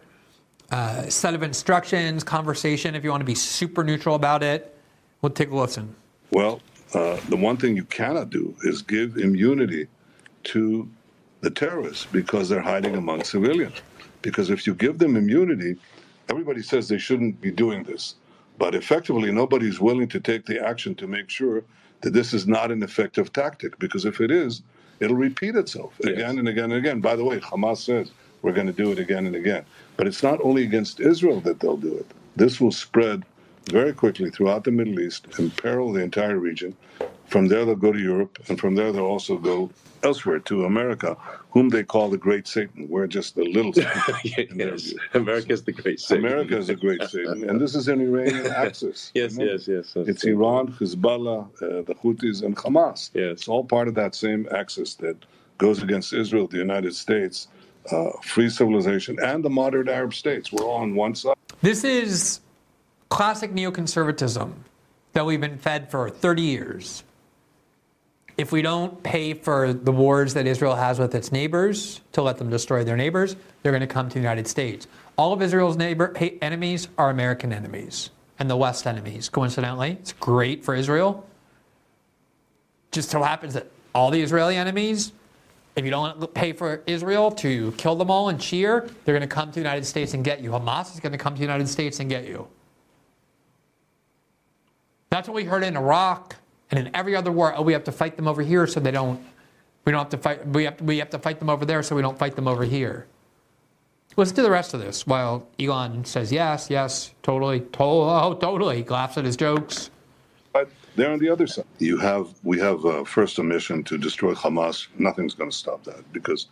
uh, set of instructions, conversation, if you want to be super neutral about it. We'll take a listen. Well, uh, the one thing you cannot do is give immunity to the terrorists because they're hiding among civilians. Because if you give them immunity, everybody says they shouldn't be doing this. But effectively, nobody's willing to take the action to make sure that this is not an effective tactic. Because if it is, it'll repeat itself yes. again and again and again. By the way, Hamas says we're going to do it again and again. But it's not only against Israel that they'll do it. This will spread very quickly throughout the Middle East, imperil the entire region. From there, they'll go to Europe, and from there, they'll also go elsewhere to America, whom they call the Great Satan. We're just the little Satan. yes, America is the Great Satan. America is the Great Satan, and this is an Iranian axis. yes, yes, yes, yes, It's Iran, Hezbollah, uh, the Houthis, and Hamas. Yes. It's all part of that same axis that goes against Israel, the United States, uh, free civilization, and the modern Arab states. We're all on one side. This is classic neoconservatism that we've been fed for 30 years. If we don't pay for the wars that Israel has with its neighbors to let them destroy their neighbors, they're going to come to the United States. All of Israel's neighbor enemies are American enemies and the West enemies. Coincidentally, it's great for Israel. Just so happens that all the Israeli enemies, if you don't pay for Israel to kill them all and cheer, they're going to come to the United States and get you. Hamas is going to come to the United States and get you. That's what we heard in Iraq And in every other war, oh, we have to fight them over here so they don't. We don't have to fight. We have to, we have to fight them over there so we don't fight them over here. Listen to the rest of this while Elon says yes, yes, totally, to- oh, totally. He laughs at his jokes. But they're on the other side. You have we have uh, first a mission to destroy Hamas. Nothing's going to stop that because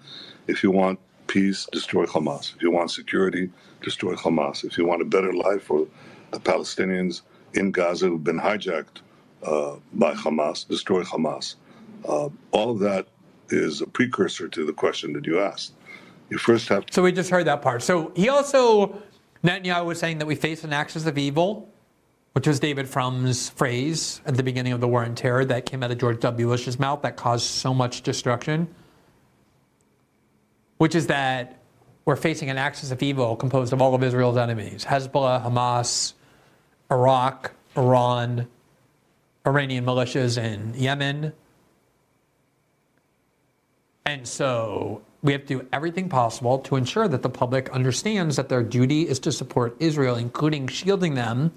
if you want peace, destroy Hamas. If you want security, destroy Hamas. If you want a better life for the Palestinians in Gaza who've been hijacked uh, by Hamas, destroy Hamas. Uh, all of that is a precursor to the question that you asked. You first have to. So we just heard that part. So he also, Netanyahu was saying that we face an axis of evil, which was David Frum's phrase at the beginning of the war on terror that came out of George W. Bush's mouth that caused so much destruction, which is that we're facing an axis of evil composed of all of Israel's enemies Hezbollah, Hamas, Iraq, Iran, Iranian militias in Yemen. And so we have to do everything possible to ensure that the public understands that their duty is to support Israel, including shielding them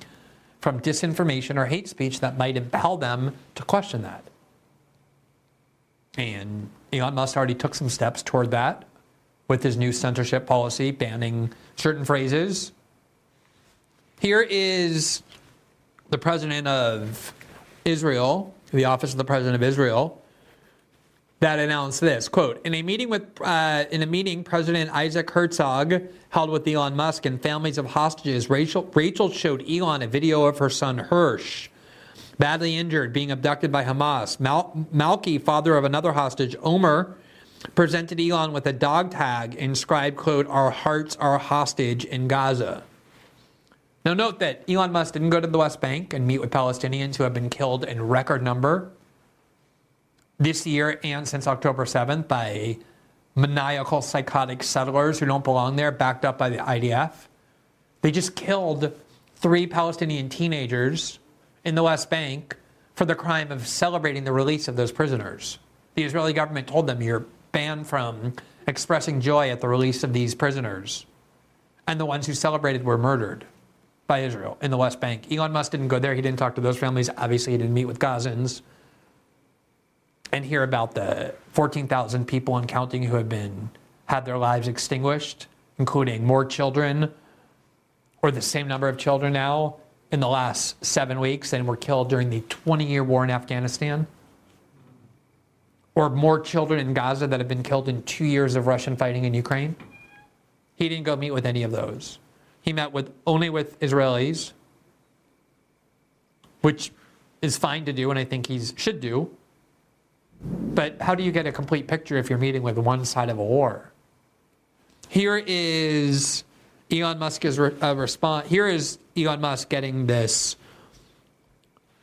from disinformation or hate speech that might impel them to question that. And Elon Musk already took some steps toward that with his new censorship policy, banning certain phrases. Here is the president of Israel, the office of the president of Israel, that announced this quote in a meeting with uh, in a meeting president isaac herzog held with elon musk and families of hostages rachel, rachel showed elon a video of her son hersh badly injured being abducted by hamas. Mal- malki father of another hostage omer presented elon with a dog tag inscribed quote our hearts are hostage in gaza now note that elon musk didn't go to the west bank and meet with palestinians who have been killed in record number this year and since October 7th by maniacal psychotic settlers who don't belong there, backed up by the IDF. They just killed three Palestinian teenagers in the West Bank for the crime of celebrating the release of those prisoners. The Israeli government told them you're banned from expressing joy at the release of these prisoners. And the ones who celebrated were murdered by Israel in the West Bank. Elon Musk didn't go there. He didn't talk to those families. Obviously, he didn't meet with Gazans and hear about the 14,000 people and counting who have been had their lives extinguished, including more children or the same number of children now in the last seven weeks than were killed during the 20 year war in Afghanistan, or more children in Gaza that have been killed in two years of Russian fighting in Ukraine. He didn't go meet with any of those. He met with only with Israelis, which is fine to do, and I think he should do. But how do you get a complete picture if you're meeting with one side of a war? Here is Elon Musk's re- uh, response. Here is Elon Musk getting this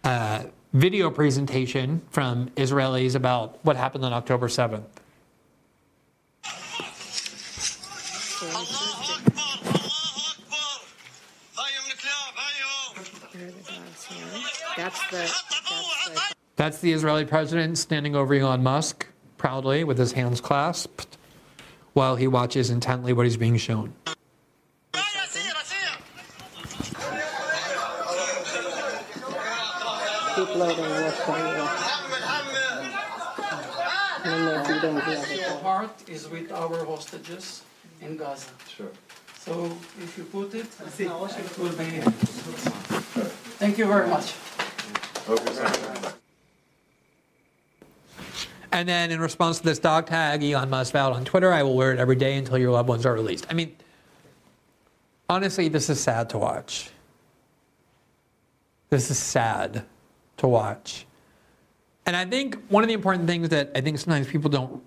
uh, video presentation from Israelis about what happened on October 7th. That's the, that's the. That's the Israeli president standing over Elon Musk proudly with his hands clasped while he watches intently what he's being shown. Keep loading what's going on. And then you don't do Your it. heart is with our hostages in Gaza. Sure. So if you put it, it will be. Thank you very much. And then in response to this dog tag, Elon Musk vowed on Twitter, I will wear it every day until your loved ones are released. I mean, honestly, this is sad to watch. This is sad to watch. And I think one of the important things that I think sometimes people don't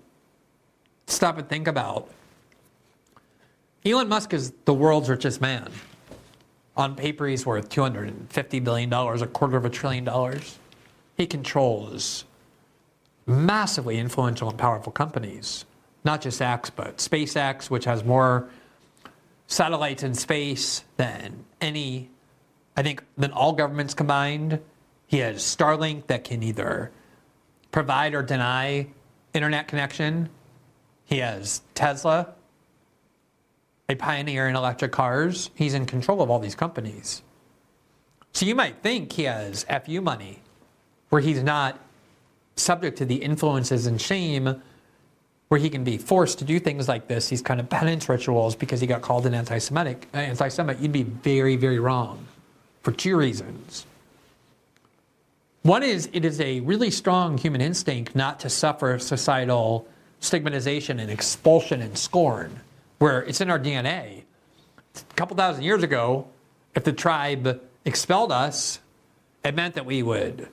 stop and think about Elon Musk is the world's richest man. On paper, he's worth $250 billion, a quarter of a trillion dollars. He controls massively influential and powerful companies, not just X, but SpaceX, which has more satellites in space than any, I think, than all governments combined. He has Starlink that can either provide or deny internet connection. He has Tesla, a pioneer in electric cars. He's in control of all these companies. So you might think he has FU money where he's not subject to the influences and shame where he can be forced to do things like this, these kind of penance rituals because he got called an anti-Semitic, anti-Semite, you'd be very, very wrong for two reasons. One is it is a really strong human instinct not to suffer societal stigmatization and expulsion and scorn, where it's in our DNA. A couple thousand years ago, if the tribe expelled us, it meant that we would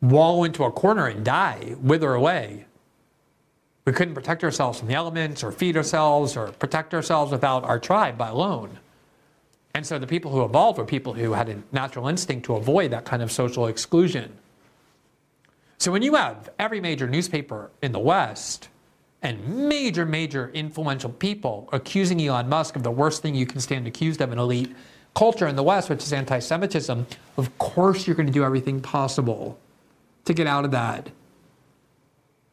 wallow into a corner and die, wither away. We couldn't protect ourselves from the elements or feed ourselves or protect ourselves without our tribe by alone. And so the people who evolved were people who had a natural instinct to avoid that kind of social exclusion. So when you have every major newspaper in the West and major, major influential people accusing Elon Musk of the worst thing you can stand accused of in elite culture in the West, which is anti Semitism, of course you're going to do everything possible to get out of that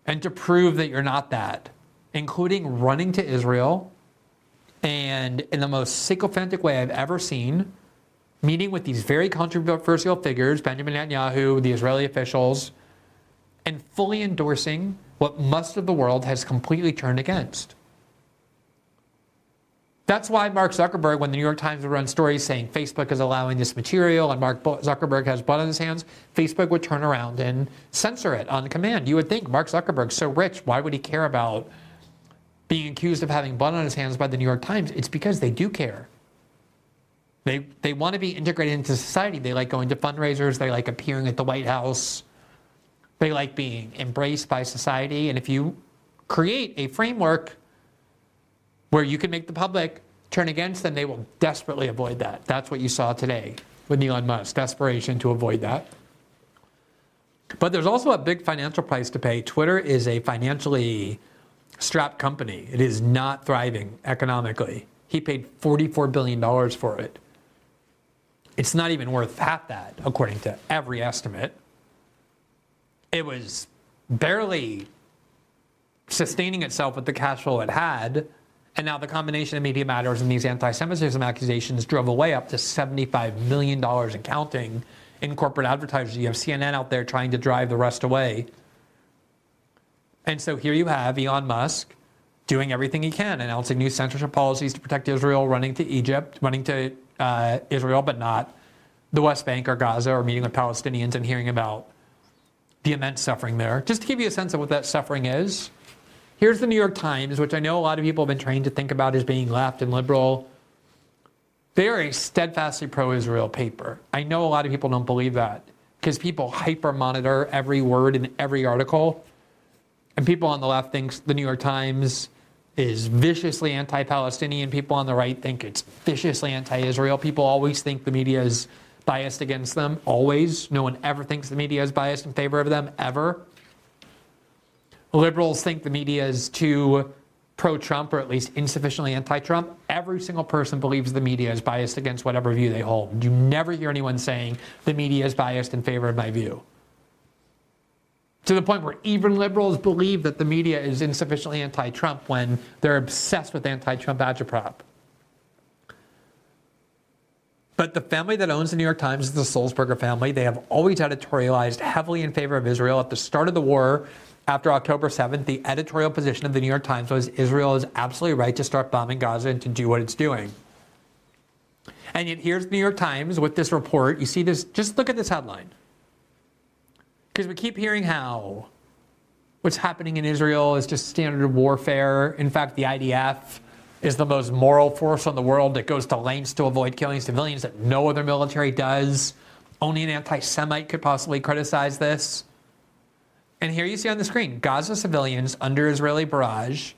and to prove that you're not that, including running to Israel and in the most sycophantic way I've ever seen, meeting with these very controversial figures, Benjamin Netanyahu, the Israeli officials, and fully endorsing what most of the world has completely turned against. That's why Mark Zuckerberg, when the New York Times would run stories saying Facebook is allowing this material and Mark Zuckerberg has blood on his hands, Facebook would turn around and censor it on command. You would think Mark Zuckerberg's so rich, why would he care about being accused of having blood on his hands by the New York Times? It's because they do care. They, they want to be integrated into society. They like going to fundraisers, they like appearing at the White House, they like being embraced by society. And if you create a framework where you can make the public turn against them, they will desperately avoid that. That's what you saw today with Elon Musk, desperation to avoid that. But there's also a big financial price to pay. Twitter is a financially strapped company. It is not thriving economically. He paid $44 billion for it. It's not even worth half that, according to every estimate. It was barely sustaining itself with the cash flow it had and now the combination of Media Matters and these anti Semitism accusations drove away up to $75 million and counting in corporate advertisers. You have CNN out there trying to drive the rest away. And so here you have Elon Musk doing everything he can, announcing new censorship policies to protect Israel, running to Egypt, running to uh, Israel, but not the West Bank or Gaza, or meeting with Palestinians and hearing about the immense suffering there. Just to give you a sense of what that suffering is, Here's the New York Times, which I know a lot of people have been trained to think about as being left and liberal. They are a steadfastly pro Israel paper. I know a lot of people don't believe that because people hyper monitor every word in every article. And people on the left think the New York Times is viciously anti Palestinian. People on the right think it's viciously anti Israel. People always think the media is biased against them. Always. No one ever thinks the media is biased in favor of them, ever liberals think the media is too pro Trump or at least insufficiently anti Trump, every single person believes the media is biased against whatever view they hold. You never hear anyone saying the media is biased in favor of my view. To the point where even liberals believe that the media is insufficiently anti Trump when they're obsessed with anti Trump agitprop. But the family that owns the New York Times is the Sulzberger family. They have always editorialized heavily in favor of Israel. At the start of the war, after October 7th, the editorial position of the New York Times was Israel is absolutely right to start bombing Gaza and to do what it's doing. And yet, here's the New York Times with this report. You see this, just look at this headline. Because we keep hearing how what's happening in Israel is just standard warfare. In fact, the IDF is the most moral force in the world that goes to lengths to avoid killing civilians that no other military does. Only an anti Semite could possibly criticize this. And here you see on the screen Gaza civilians under Israeli barrage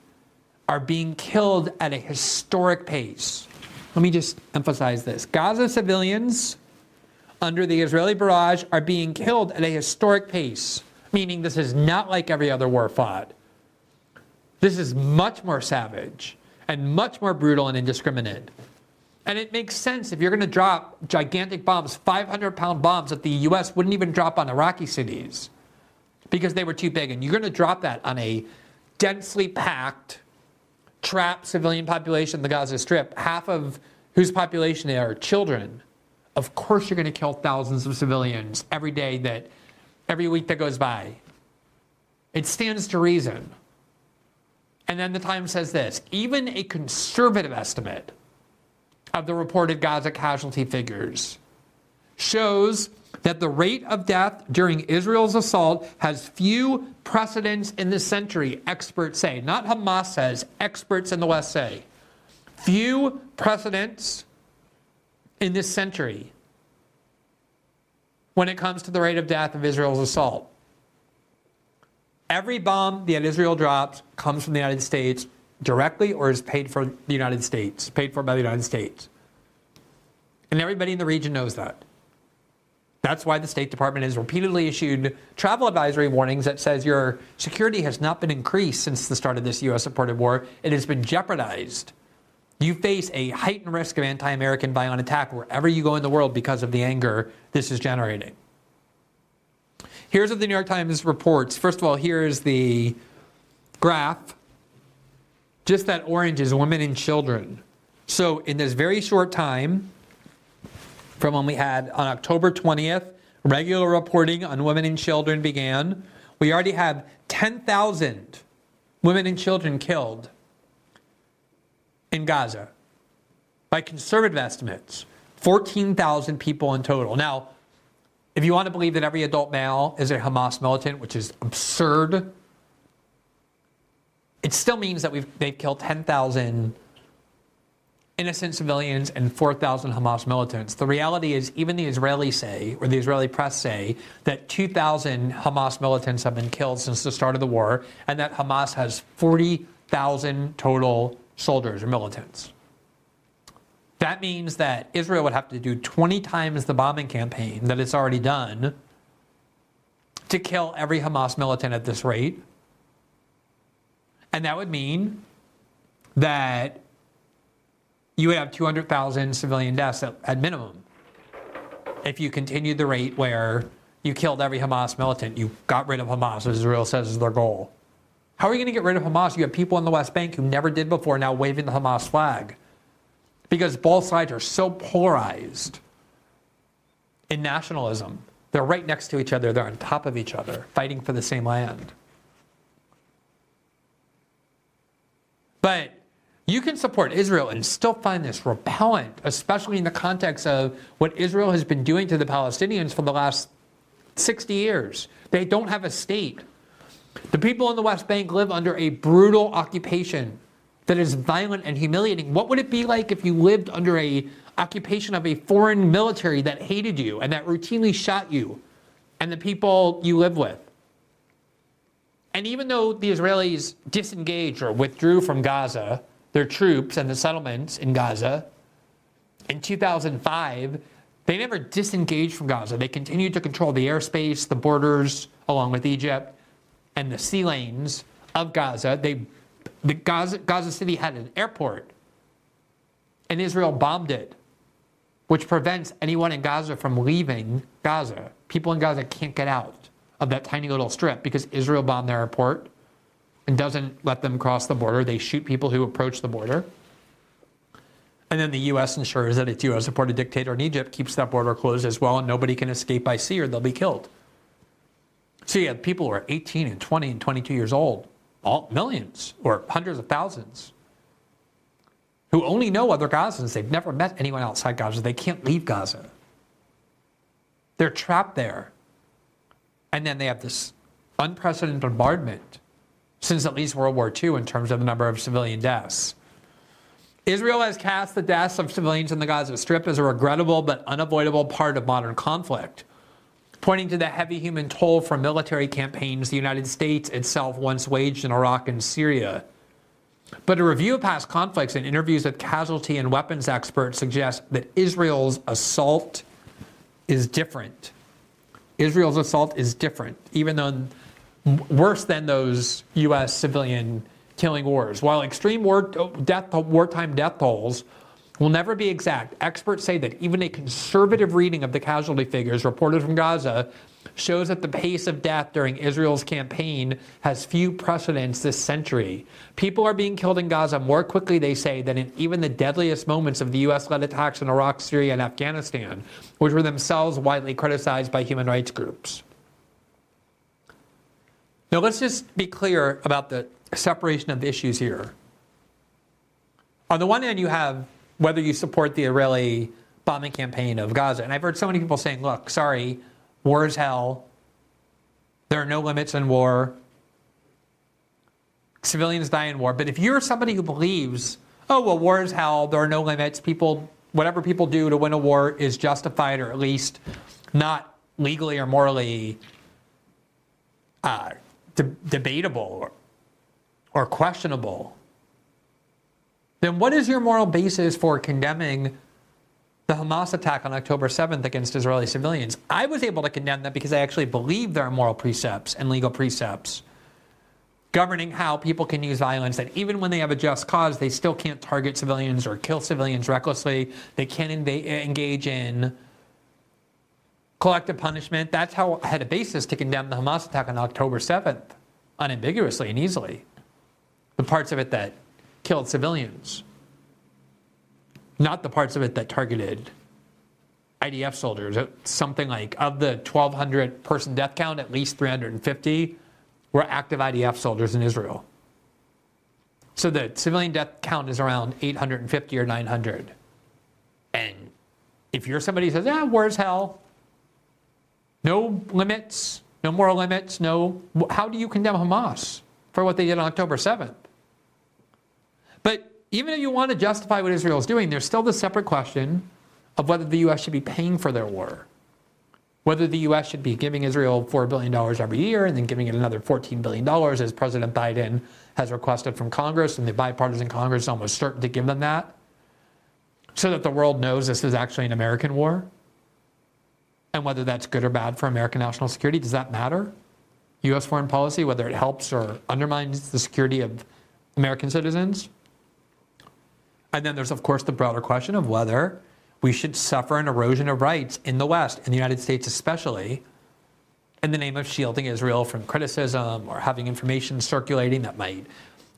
are being killed at a historic pace. Let me just emphasize this Gaza civilians under the Israeli barrage are being killed at a historic pace, meaning this is not like every other war fought. This is much more savage and much more brutal and indiscriminate. And it makes sense if you're going to drop gigantic bombs, 500 pound bombs that the US wouldn't even drop on Iraqi cities because they were too big. And you're going to drop that on a densely packed, trapped civilian population, the Gaza Strip, half of whose population are children, Of course, you're going to kill thousands of civilians every day that, every week that goes by. It stands to reason. And then the Times says this even a conservative estimate of the reported Gaza casualty figures shows that the rate of death during Israel's assault has few precedents in this century, experts say. Not Hamas says, experts in the West say. Few precedents in this century when it comes to the rate of death of Israel's assault. Every bomb that Israel drops comes from the United States directly or is paid for the United States, paid for by the United States. And everybody in the region knows that. That's why the State Department has repeatedly issued travel advisory warnings that says your security has not been increased since the start of this U.S. supported war. It has been jeopardized. You face a heightened risk of anti American violent attack wherever you go in the world because of the anger this is generating. Here's what the New York Times reports. First of all, here's the graph. Just that orange is women and children. So, in this very short time, from when we had on October 20th, regular reporting on women and children began, we already have 10,000 women and children killed in Gaza. By conservative estimates, 14,000 people in total. Now, if you want to believe that every adult male is a Hamas militant, which is absurd, it still means that we've, they've killed 10,000 innocent civilians and 4,000 Hamas militants. The reality is, even the Israelis say, or the Israeli press say, that 2,000 Hamas militants have been killed since the start of the war, and that Hamas has 40,000 total soldiers or militants. That means that Israel would have to do 20 times the bombing campaign that it's already done to kill every Hamas militant at this rate. And that would mean that you would have 200,000 civilian deaths at, at, minimum if you continued the rate where you killed every Hamas militant. You got rid of Hamas, as Israel says is their goal. How are you going to get rid of Hamas? You have people in the West Bank who never did before now waving the Hamas flag because both sides are so polarized in nationalism. They're right next to each other, they're on top of each other, fighting for the same land. But you can support Israel and still find this repellent, especially in the context of what Israel has been doing to the Palestinians for the last 60 years. They don't have a state. The people in the West Bank live under a brutal occupation that is violent and humiliating. What would it be like if you lived under a occupation of a foreign military that hated you and that routinely shot you and the people you live with? And even though the Israelis disengaged or withdrew from Gaza, their troops and the settlements in Gaza, in 2005, they never disengaged from Gaza. They continued to control the airspace, the borders, along with Egypt, and the sea lanes of Gaza. They the Gaza, Gaza City had an airport, and Israel bombed it, which prevents anyone in Gaza from leaving Gaza. People in Gaza can't get out of that tiny little strip because Israel bombed their airport and doesn't let them cross the border. They shoot people who approach the border. And then the U.S. ensures that its U.S. supported dictator in Egypt keeps that border closed as well, and nobody can escape by sea or they'll be killed. So you people who are 18 and 20 and 22 years old all, millions or hundreds of thousands who only know other Gazans. They've never met anyone outside Gaza. They can't leave Gaza. They're trapped there. And then they have this unprecedented bombardment since at least World War II in terms of the number of civilian deaths. Israel has cast the deaths of civilians in the Gaza Strip as a regrettable but unavoidable part of modern conflict pointing to the heavy human toll from military campaigns the United States itself once waged in Iraq and Syria. But a review of past conflicts and interviews with casualty and weapons experts suggest that Israel's assault is different. Israel's assault is different, even though worse than those U.S. civilian killing wars. While extreme war, death, wartime death tolls will never be exact. Experts say that even a conservative reading of the casualty figures reported from Gaza shows that the pace of death during Israel's campaign has few precedents this century. People are being killed in Gaza more quickly, they say, than in even the deadliest moments of the U.S. led attacks in Iraq, Syria, and Afghanistan, which were themselves widely criticized by human rights groups. Now, let's just be clear about the separation of issues here. On the one hand, you have whether you support the Israeli bombing campaign of Gaza. And I've heard so many people saying, look, sorry, war is hell. There are no limits in war. Civilians die in war. But if you're somebody who believes, oh, well, war is hell, there are no limits, people, whatever people do to win a war is justified or at least not legally or morally uh, de- debatable or, or questionable, then what is your moral basis for condemning the Hamas attack on October 7th against Israeli civilians? I was able to condemn that because I actually believe there are moral precepts and legal precepts governing how people can use violence, that even when they have a just cause, they still can't target civilians or kill civilians recklessly. They can't engage in collective punishment. That's how I had a basis to condemn the Hamas attack on October 7th, unambiguously and easily. The parts of it that killed civilians, not the parts of it that targeted IDF soldiers. Something like of the 1,200 person death count, at least 350 were active IDF soldiers in Israel. So the civilian death count is around 850 or 900. And if you're somebody who says, "Yeah, war's hell," no limits, no moral limits, no, how do you condemn Hamas for what they did on October 7th? Even if you want to justify what Israel is doing, there's still the separate question of whether the U.S. should be paying for their war. Whether the U.S. should be giving Israel $4 billion every year and then giving it another $14 billion, as President Biden has requested from Congress, and the bipartisan Congress is almost certain to give them that, so that the world knows this is actually an American war. And whether that's good or bad for American national security, does that matter? U.S. foreign policy, whether it helps or undermines the security of American citizens? And then there's, of course, the broader question of whether we should suffer an erosion of rights in the West, in the United States especially, in the name of shielding Israel from criticism or having information circulating that might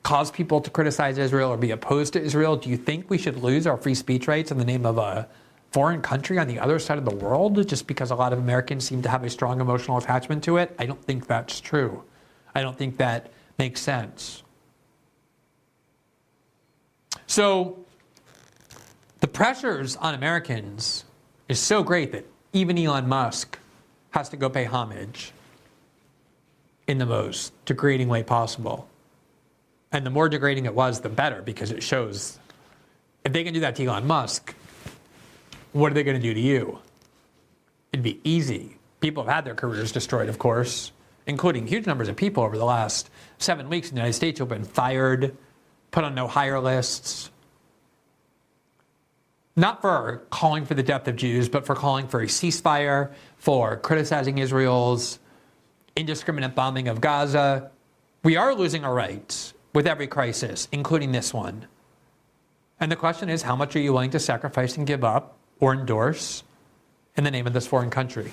cause people to criticize Israel or be opposed to Israel. Do you think we should lose our free speech rights in the name of a foreign country on the other side of the world just because a lot of Americans seem to have a strong emotional attachment to it? I don't think that's true. I don't think that makes sense. So the pressures on Americans is so great that even Elon Musk has to go pay homage in the most degrading way possible. And the more degrading it was, the better, because it shows if they can do that to Elon Musk, what are they going to do to you? It'd be easy. People have had their careers destroyed, of course, including huge numbers of people over the last seven weeks in the United States who have been fired, put on no hire lists, not for calling for the death of Jews, but for calling for a ceasefire, for criticizing Israel's indiscriminate bombing of Gaza. We are losing our rights with every crisis, including this one. And the question is how much are you willing to sacrifice and give up or endorse in the name of this foreign country?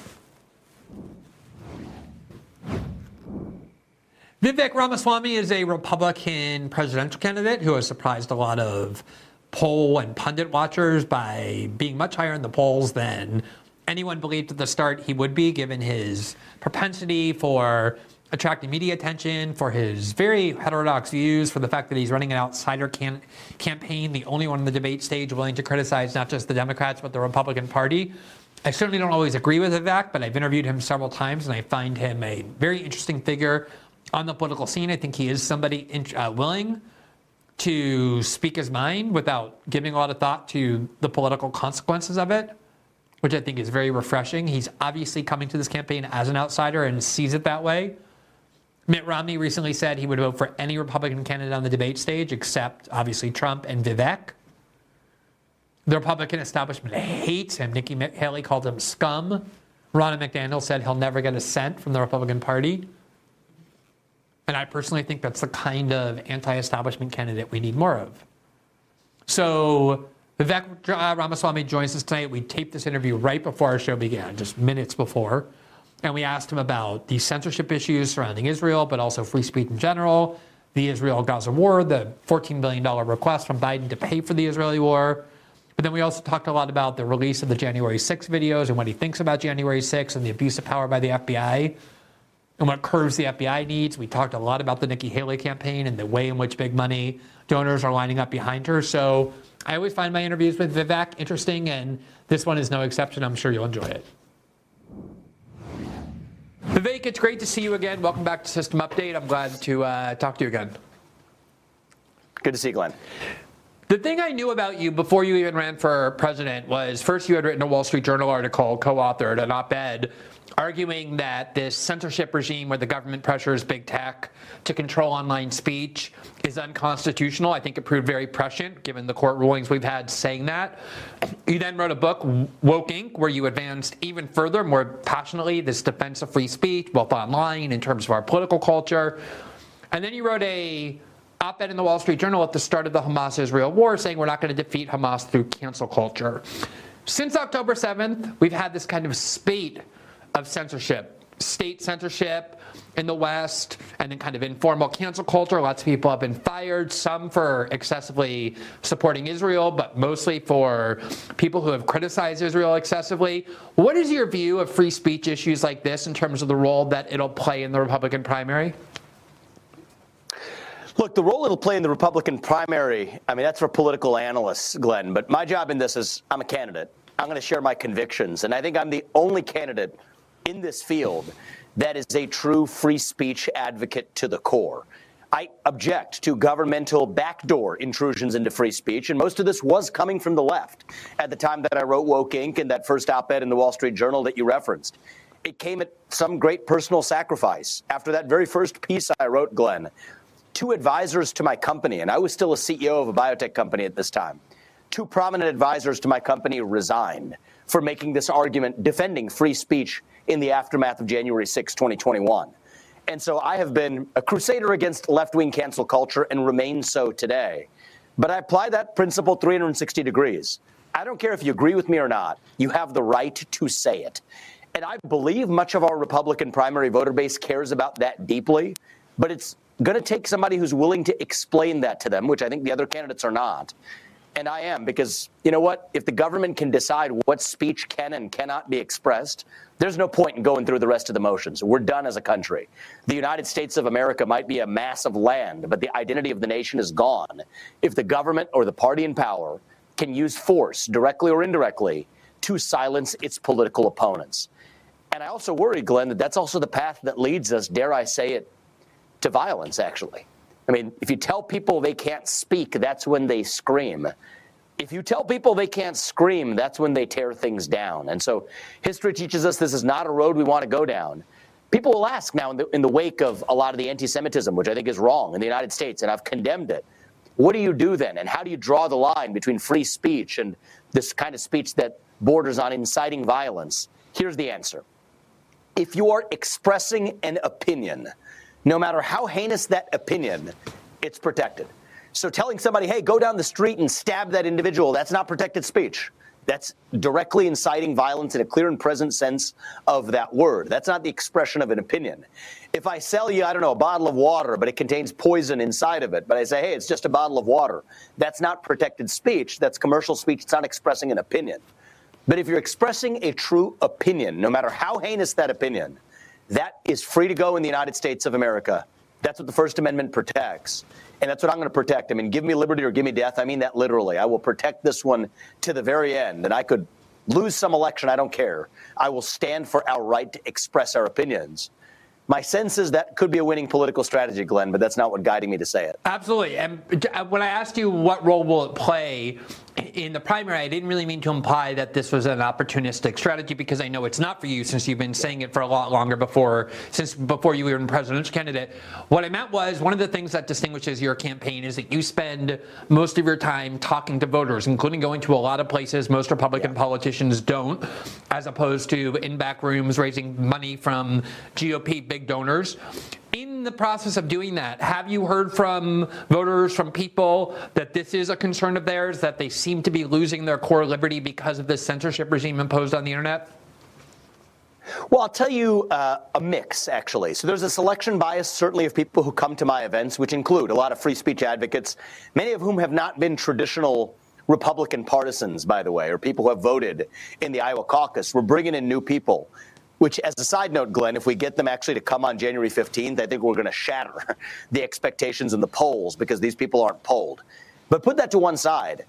Vivek Ramaswamy is a Republican presidential candidate who has surprised a lot of poll and pundit watchers by being much higher in the polls than anyone believed at the start he would be, given his propensity for attracting media attention, for his very heterodox views, for the fact that he's running an outsider can- campaign, the only one on the debate stage willing to criticize not just the Democrats, but the Republican Party. I certainly don't always agree with Vivek, but I've interviewed him several times and I find him a very interesting figure on the political scene. I think he is somebody in, uh, willing to speak his mind without giving a lot of thought to the political consequences of it, which I think is very refreshing. He's obviously coming to this campaign as an outsider and sees it that way. Mitt Romney recently said he would vote for any Republican candidate on the debate stage except obviously Trump and Vivek. The Republican establishment hates him. Nikki Haley called him scum. Ronna McDaniel said he'll never get a cent from the Republican Party. And I personally think that's the kind of anti establishment candidate we need more of. So Vivek Ramaswamy joins us tonight. We taped this interview right before our show began, just minutes before. And we asked him about the censorship issues surrounding Israel, but also free speech in general, the Israel Gaza war, the $14 billion request from Biden to pay for the Israeli war. But then we also talked a lot about the release of the January 6 videos and what he thinks about January 6 and the abuse of power by the FBI and what curves the FBI needs. We talked a lot about the Nikki Haley campaign and the way in which big money donors are lining up behind her. So I always find my interviews with Vivek interesting, and this one is no exception. I'm sure you'll enjoy it. Vivek, it's great to see you again. Welcome back to System Update. I'm glad to uh, talk to you again. Good to see you, Glenn. The thing I knew about you before you even ran for president was first you had written a Wall Street Journal article, co authored an op ed arguing that this censorship regime where the government pressures big tech to control online speech is unconstitutional. I think it proved very prescient given the court rulings we've had saying that. You then wrote a book, Woke Inc., where you advanced even further, more passionately, this defense of free speech, both online in terms of our political culture. And then you wrote a op-ed in the Wall Street Journal at the start of the Hamas-Israel war saying we're not going to defeat Hamas through cancel culture. Since October 7th, we've had this kind of spate of censorship, state censorship in the West, and then kind of informal cancel culture. Lots of people have been fired, some for excessively supporting Israel, but mostly for people who have criticized Israel excessively. What is your view of free speech issues like this in terms of the role that it'll play in the Republican primary? Look, the role it'll play in the Republican primary, I mean, that's for political analysts, Glenn. But my job in this is I'm a candidate. I'm going to share my convictions. And I think I'm the only candidate in this field that is a true free speech advocate to the core. I object to governmental backdoor intrusions into free speech, and most of this was coming from the left at the time that I wrote Woke Inc. and that first op ed in the Wall Street Journal that you referenced. It came at some great personal sacrifice. After that very first piece I wrote, Glenn, two advisors to my company, and I was still a CEO of a biotech company at this time, two prominent advisors to my company resigned for making this argument defending free speech in the aftermath of January 6, 2021. And so I have been a crusader against left wing cancel culture and remain so today. But I apply that principle 360 degrees. I don't care if you agree with me or not, you have the right to say it. And I believe much of our Republican primary voter base cares about that deeply, but it's going to take somebody who's willing to explain that to them, which I think the other candidates are not. And I am, because you know what? If the government can decide what speech can and cannot be expressed, there's no point in going through the rest of the motions. We're done as a country. The United States of America might be a mass of land, but the identity of the nation is gone. If the government or the party in power can use force, directly or indirectly, to silence its political opponents. And I also worry, Glenn, that that's also the path that leads us, dare I say it, to violence, actually. I mean, if you tell people they can't speak, that's when they scream. If you tell people they can't scream, that's when they tear things down. And so history teaches us this is not a road we want to go down. People will ask now, in the, in the wake of a lot of the anti Semitism, which I think is wrong in the United States, and I've condemned it. What do you do then? And how do you draw the line between free speech and this kind of speech that borders on inciting violence? Here's the answer. If you are expressing an opinion, no matter how heinous that opinion, it's protected. So telling somebody, hey, go down the street and stab that individual, that's not protected speech. That's directly inciting violence in a clear and present sense of that word. That's not the expression of an opinion. If I sell you, I don't know, a bottle of water, but it contains poison inside of it, but I say, hey, it's just a bottle of water, that's not protected speech. That's commercial speech. It's not expressing an opinion. But if you're expressing a true opinion, no matter how heinous that opinion, that is free to go in the United States of America. That's what the First Amendment protects. And that's what I'm going to protect. I mean, give me liberty or give me death. I mean that literally. I will protect this one to the very end. And I could lose some election. I don't care. I will stand for our right to express our opinions. My sense is that could be a winning political strategy, Glenn, but that's not what guiding me to say it. Absolutely. And uh, when I asked you what role will it play in the primary, I didn't really mean to imply that this was an opportunistic strategy because I know it's not for you since you've been saying it for a lot longer before since before you were a presidential candidate. What I meant was one of the things that distinguishes your campaign is that you spend most of your time talking to voters, including going to a lot of places most Republican yeah. politicians don't, as opposed to in back rooms raising money from GOP big donors. In the process of doing that, have you heard from voters, from people, that this is a concern of theirs, that they seem to be losing their core liberty because of this censorship regime imposed on the internet? Well, I'll tell you uh, a mix, actually. So there's a selection bias, certainly, of people who come to my events, which include a lot of free speech advocates, many of whom have not been traditional Republican partisans, by the way, or people who have voted in the Iowa caucus. We're bringing in new people. Which, as a side note, Glenn, if we get them actually to come on January 15th, I think we're going to shatter the expectations in the polls because these people aren't polled. But put that to one side.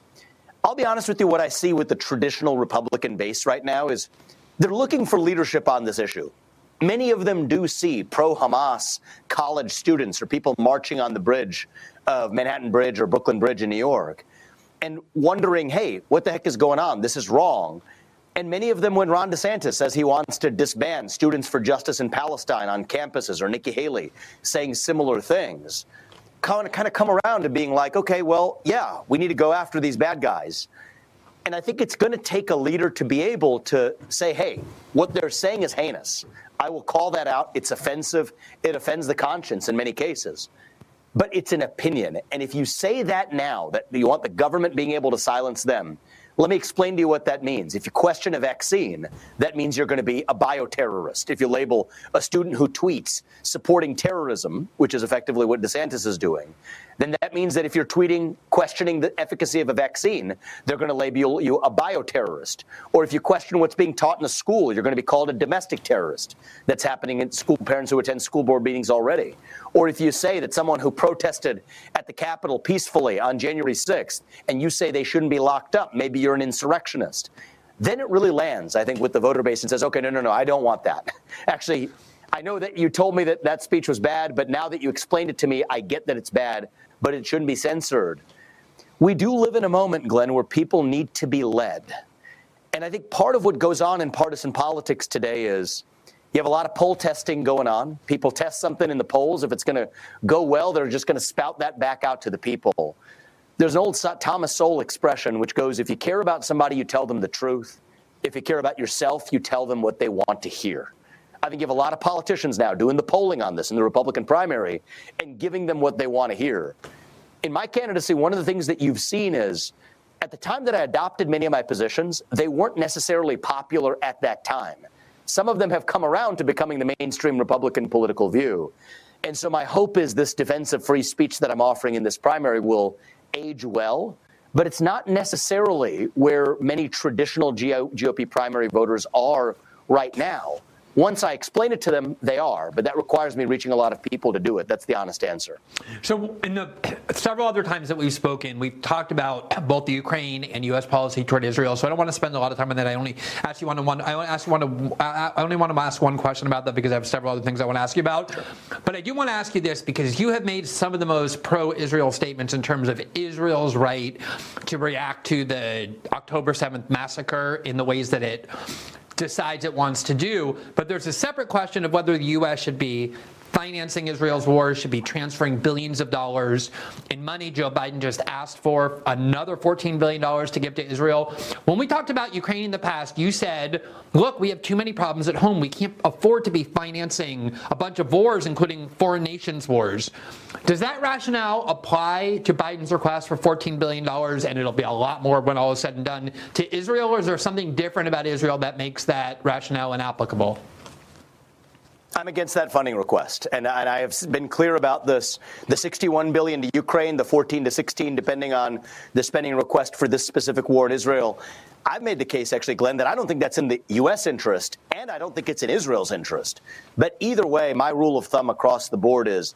I'll be honest with you, what I see with the traditional Republican base right now is they're looking for leadership on this issue. Many of them do see pro Hamas college students or people marching on the bridge of Manhattan Bridge or Brooklyn Bridge in New York and wondering, hey, what the heck is going on? This is wrong. And many of them, when Ron DeSantis says he wants to disband Students for Justice in Palestine on campuses, or Nikki Haley saying similar things, kind of, come around to being like, okay, well, yeah, we need to go after these bad guys. And I think it's going to take a leader to be able to say, hey, what they're saying is heinous. I will call that out. It's offensive. It offends the conscience in many cases. But it's an opinion. And if you say that now, that you want the government being able to silence them, let me explain to you what that means. If you question a vaccine, that means you're going to be a bioterrorist. If you label a student who tweets supporting terrorism, which is effectively what DeSantis is doing, then that means that if you're tweeting questioning the efficacy of a vaccine, they're going to label you a bioterrorist. Or if you question what's being taught in a school, you're going to be called a domestic terrorist. That's happening in school parents who attend school board meetings already. Or if you say that someone who protested at the Capitol peacefully on January 6th and you say they shouldn't be locked up, maybe you're an insurrectionist. Then it really lands, I think, with the voter base and says, okay, no, no, no, I don't want that. Actually, I know that you told me that that speech was bad, but now that you explained it to me, I get that it's bad but it shouldn't be censored. We do live in a moment, Glenn, where people need to be led. And I think part of what goes on in partisan politics today is you have a lot of poll testing going on. People test something in the polls. If it's going to go well, they're just going to spout that back out to the people. There's an old Thomas Sowell expression which goes if you care about somebody, you tell them the truth. If you care about yourself, you tell them what they want to hear. I think you have a lot of politicians now doing the polling on this in the Republican primary and giving them what they want to hear. In my candidacy, one of the things that you've seen is at the time that I adopted many of my positions, they weren't necessarily popular at that time. Some of them have come around to becoming the mainstream Republican political view. And so my hope is this defense of free speech that I'm offering in this primary will age well, but it's not necessarily where many traditional GOP primary voters are right now. Once I explain it to them, they are, but that requires me reaching a lot of people to do it. That's the honest answer. So, in the several other times that we've spoken, we've talked about both the Ukraine and U.S. policy toward Israel. So, I don't want to spend a lot of time on that. I only ask you one. one I only ask you one. I only want to ask one question about that because I have several other things I want to ask you about. But I do want to ask you this because you have made some of the most pro-Israel statements in terms of Israel's right to react to the October 7th massacre in the ways that it decides it wants to do. But there's a separate question of whether the U.S. should be financing Israel's war, should be transferring billions of dollars in money. Joe Biden just asked for another $14 billion to give to Israel. When we talked about Ukraine in the past, you said, look, we have too many problems at home. We can't afford to be financing a bunch of wars, including foreign nations' wars. Does that rationale apply to Biden's request for $14 billion, and it'll be a lot more when all is said and done, to Israel, or is there something different about Israel that makes that rationale inapplicable? I'm against that funding request, and, and, I have been clear about this: the 61 billion to Ukraine, the 14 to 16, depending on the spending request for this specific war in Israel. I've made the case, actually, Glenn, that I don't think that's in the U.S. interest, and I don't think it's in Israel's interest. But either way, my rule of thumb across the board is: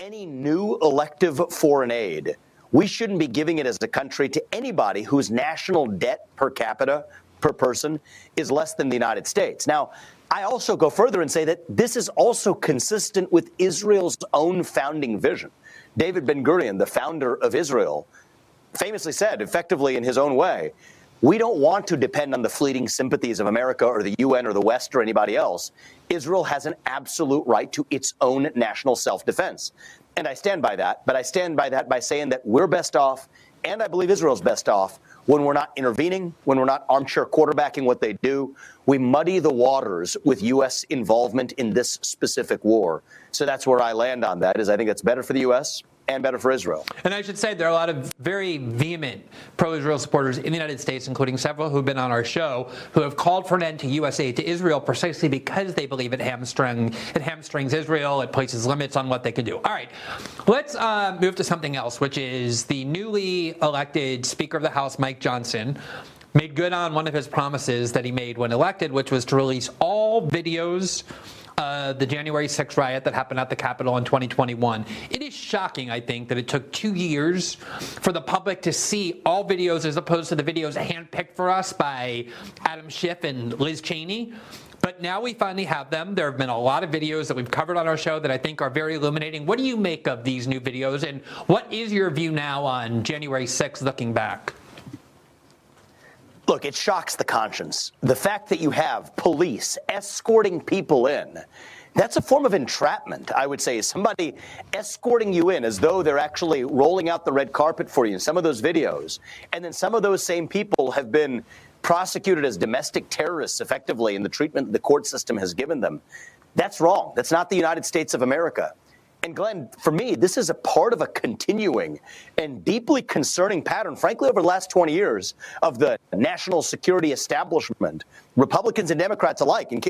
any new elective foreign aid, we shouldn't be giving it as a country to anybody whose national debt per capita per person is less than the United States. Now, I also go further and say that this is also consistent with Israel's own founding vision. David Ben Gurion, the founder of Israel, famously said, effectively in his own way, we don't want to depend on the fleeting sympathies of America or the UN or the West or anybody else. Israel has an absolute right to its own national self defense. And I stand by that, but I stand by that by saying that we're best off, and I believe Israel's best off, when we're not intervening, when we're not armchair quarterbacking what they do, we muddy the waters with U.S. involvement in this specific war. So that's where I land on that. Is I think that's better for the U.S and better for Israel. And I should say there are a lot of very vehement pro-Israel supporters in the United States, including several who've been on our show, who have called for an end to U.S. aid to Israel precisely because they believe it, hamstring, it hamstrings Israel, it places limits on what they can do. All right, let's uh, move to something else, which is the newly elected Speaker of the House, Mike Johnson made good on one of his promises that he made when elected, which was to release all videos uh, the January 6th riot that happened at the Capitol in 2021. It is shocking, I think, that it took two years for the public to see all videos as opposed to the videos handpicked for us by Adam Schiff and Liz Cheney. But now we finally have them. There have been a lot of videos that we've covered on our show that I think are very illuminating. What do you make of these new videos, and what is your view now on January 6th looking back? Look, it shocks the conscience. The fact that you have police escorting people in, that's a form of entrapment, I would say. Somebody escorting you in as though they're actually rolling out the red carpet for you in some of those videos. And then some of those same people have been prosecuted as domestic terrorists effectively in the treatment the court system has given them. That's wrong. That's not the United States of America. And Glenn, for me, this is a part of a continuing and deeply concerning pattern, frankly, over the last 20 years of the national security establishment, Republicans and Democrats alike, in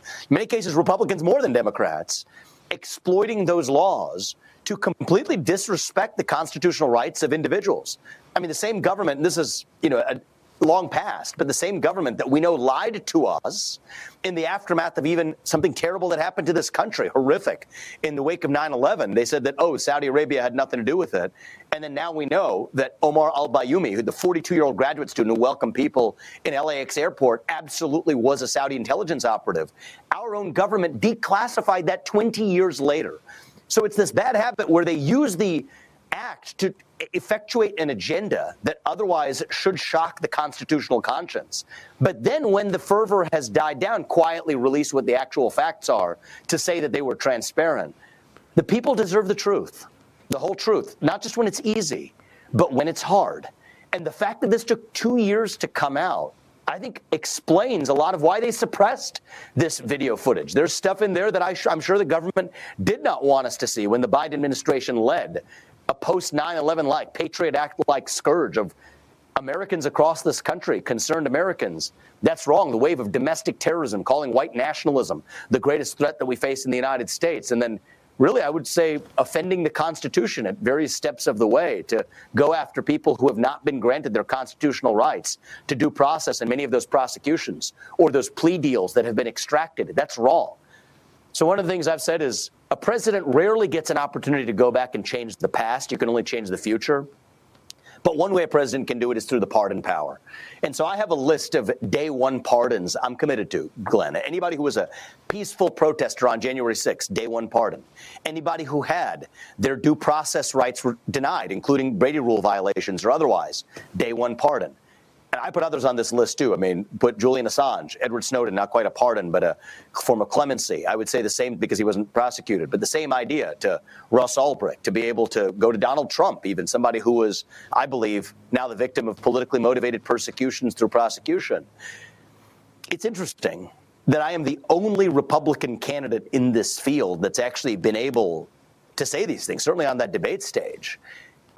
many cases, Republicans more than Democrats, exploiting those laws to completely disrespect the constitutional rights of individuals. I mean, the same government, and this is, you know, a, long past, but the same government that we know lied to us in the aftermath of even something terrible that happened to this country, horrific. In the wake of 9 11, they said that, oh, Saudi Arabia had nothing to do with it. And then now we know that Omar al Bayoumi, the 42 year old graduate student who welcomed people in LAX airport, absolutely was a Saudi intelligence operative. Our own government declassified that 20 years later. So it's this bad habit where they use the act to effectuate an agenda that otherwise should shock the constitutional conscience. But then, when the fervor has died down, quietly release what the actual facts are to say that they were transparent. The people deserve the truth, the whole truth, not just when it's easy, but when it's hard. And the fact that this took two years to come out I think explains a lot of why they suppressed this video footage. There's stuff in there that I am sure the government did not want us to see when the Biden administration led a post 9 11 like, Patriot Act like scourge of Americans across this country, concerned Americans. That's wrong. The wave of domestic terrorism, calling white nationalism the greatest threat that we face in the United States. And then, really, I would say, offending the Constitution at various steps of the way to go after people who have not been granted their constitutional rights to due process in many of those prosecutions or those plea deals that have been extracted. That's wrong. So, one of the things I've said is a president rarely gets an opportunity to go back and change the past. You can only change the future. But one way a president can do it is through the pardon power. And so I have a list of day one pardons I'm committed to, Glenn. Anybody who was a peaceful protester on January 6th, day one pardon. Anybody who had their due process rights denied, including Brady Rule violations or otherwise, day one pardon and I put others on this list too. I mean, put Julian Assange, Edward Snowden, not quite a pardon, but a form of clemency. I would say the same because he wasn't prosecuted, but the same idea to Ross Ulbricht, to be able to go to Donald Trump, even somebody who was, I believe, now the victim of politically motivated persecutions through prosecution. It's interesting that I am the only Republican candidate in this field that's actually been able to say these things, certainly on that debate stage.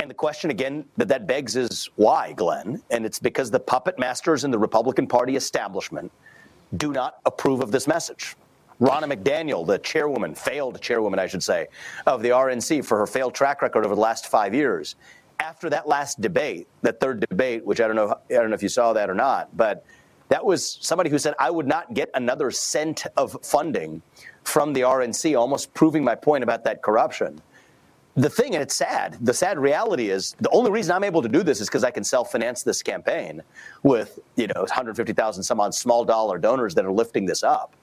And the question again that that begs is why, Glenn? And it's because the puppet masters in the Republican Party establishment do not approve of this message. Ronna McDaniel, the chairwoman, failed chairwoman, I should say, of the RNC for her failed track record over the last five years. After that last debate, that third debate, which I don't know, I don't know if you saw that or not, but that was somebody who said I would not get another cent of funding from the RNC, almost proving my point about that corruption the thing, and it's sad, the sad reality is the only reason I'm able to do this is because I can self finance this campaign with, you know, 150,000 some odd small dollar donors that are lifting this up.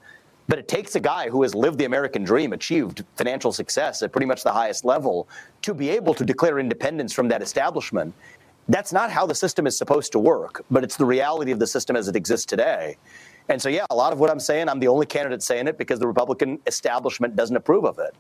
But it takes a guy who has lived the American dream, achieved financial success at pretty much the highest level, to be able to declare independence from that establishment. That's not how the system is supposed to work, but it's the reality of the system as it exists today. And so, yeah, a lot of what I'm saying, I'm the only candidate saying it because the Republican establishment doesn't approve of it.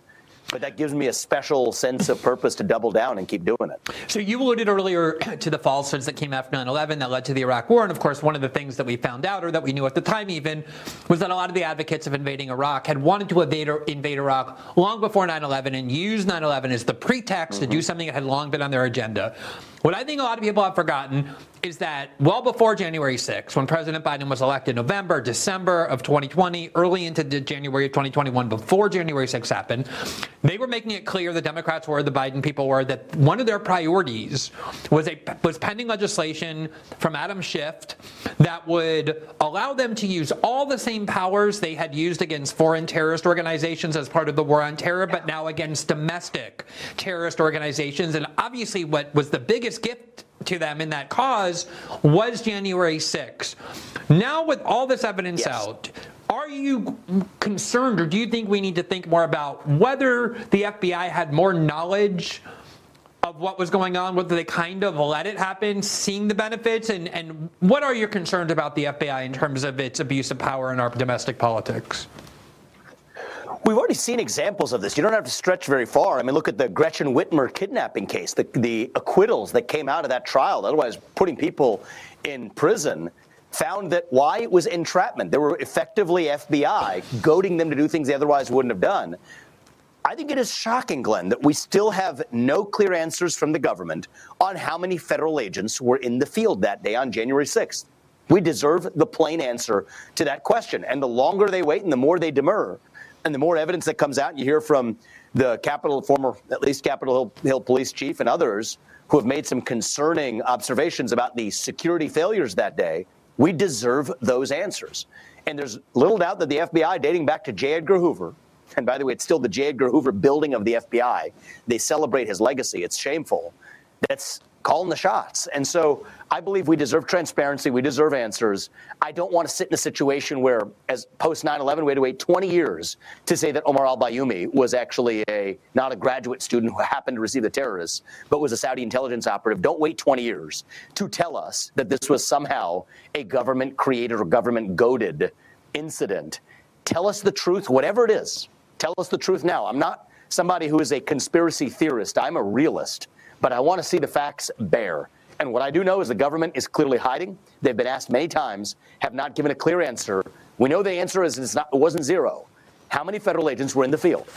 But that gives me a special sense of purpose to double down and keep doing it. So you alluded earlier to the falsehoods that came after 9/11 that led to the Iraq War, and of course, one of the things that we found out, or that we knew at the time even, was that a lot of the advocates of invading Iraq had wanted to invade, invade Iraq long before 9/11 and use 9/11 as the pretext mm-hmm. to do something that had long been on their agenda. What I think a lot of people have forgotten is that well before January 6, when President Biden was elected November, December of 2020, early into January of 2021, before January 6 happened, they were making it clear the Democrats were, the Biden people were, that one of their priorities was a was pending legislation from Adam Schiff that would allow them to use all the same powers they had used against foreign terrorist organizations as part of the war on terror, but now against domestic terrorist organizations. And obviously, what was the biggest gift to them in that cause was January 6th. Now, with all this evidence yes. out, are you concerned, or do you think we need to think more about whether the FBI had more knowledge of what was going on, whether they kind of let it happen, seeing the benefits, and, and what are your concerns about the FBI in terms of its abuse of power in our domestic politics? We've already seen examples of this. You don't have to stretch very far. I mean, look at the Gretchen Whitmer kidnapping case, the, the acquittals that came out of that trial, otherwise putting people in prison found that why it was entrapment. There were effectively FBI goading them to do things they otherwise wouldn't have done. I think it is shocking, Glenn, that we still have no clear answers from the government on how many federal agents were in the field that day on January 6th. We deserve the plain answer to that question. And the longer they wait and the more they demur, and the more evidence that comes out, you hear from the Capitol, former, at least Capitol Hill, Hill police chief and others who have made some concerning observations about the security failures that day, we deserve those answers. And there's little doubt that the FBI, dating back to J. Edgar Hoover, and by the way, it's still the J. Edgar Hoover building of the FBI, they celebrate his legacy. It's shameful. That's calling the shots. And so I believe we deserve transparency. We deserve answers. I don't want to sit in a situation where, as post 9 11, we had to wait 20 years to say that Omar al Bayoumi was actually a not a graduate student who happened to receive the terrorists, but was a Saudi intelligence operative. Don't wait 20 years to tell us that this was somehow a government created or government goaded incident. Tell us the truth, whatever it is. Tell us the truth now. I'm not somebody who is a conspiracy theorist, I'm a realist but I want to see the facts bare. And what I do know is the government is clearly hiding. They've been asked many times, have not given a clear answer. We know the answer is it's not, it wasn't zero. How many federal agents were in the field?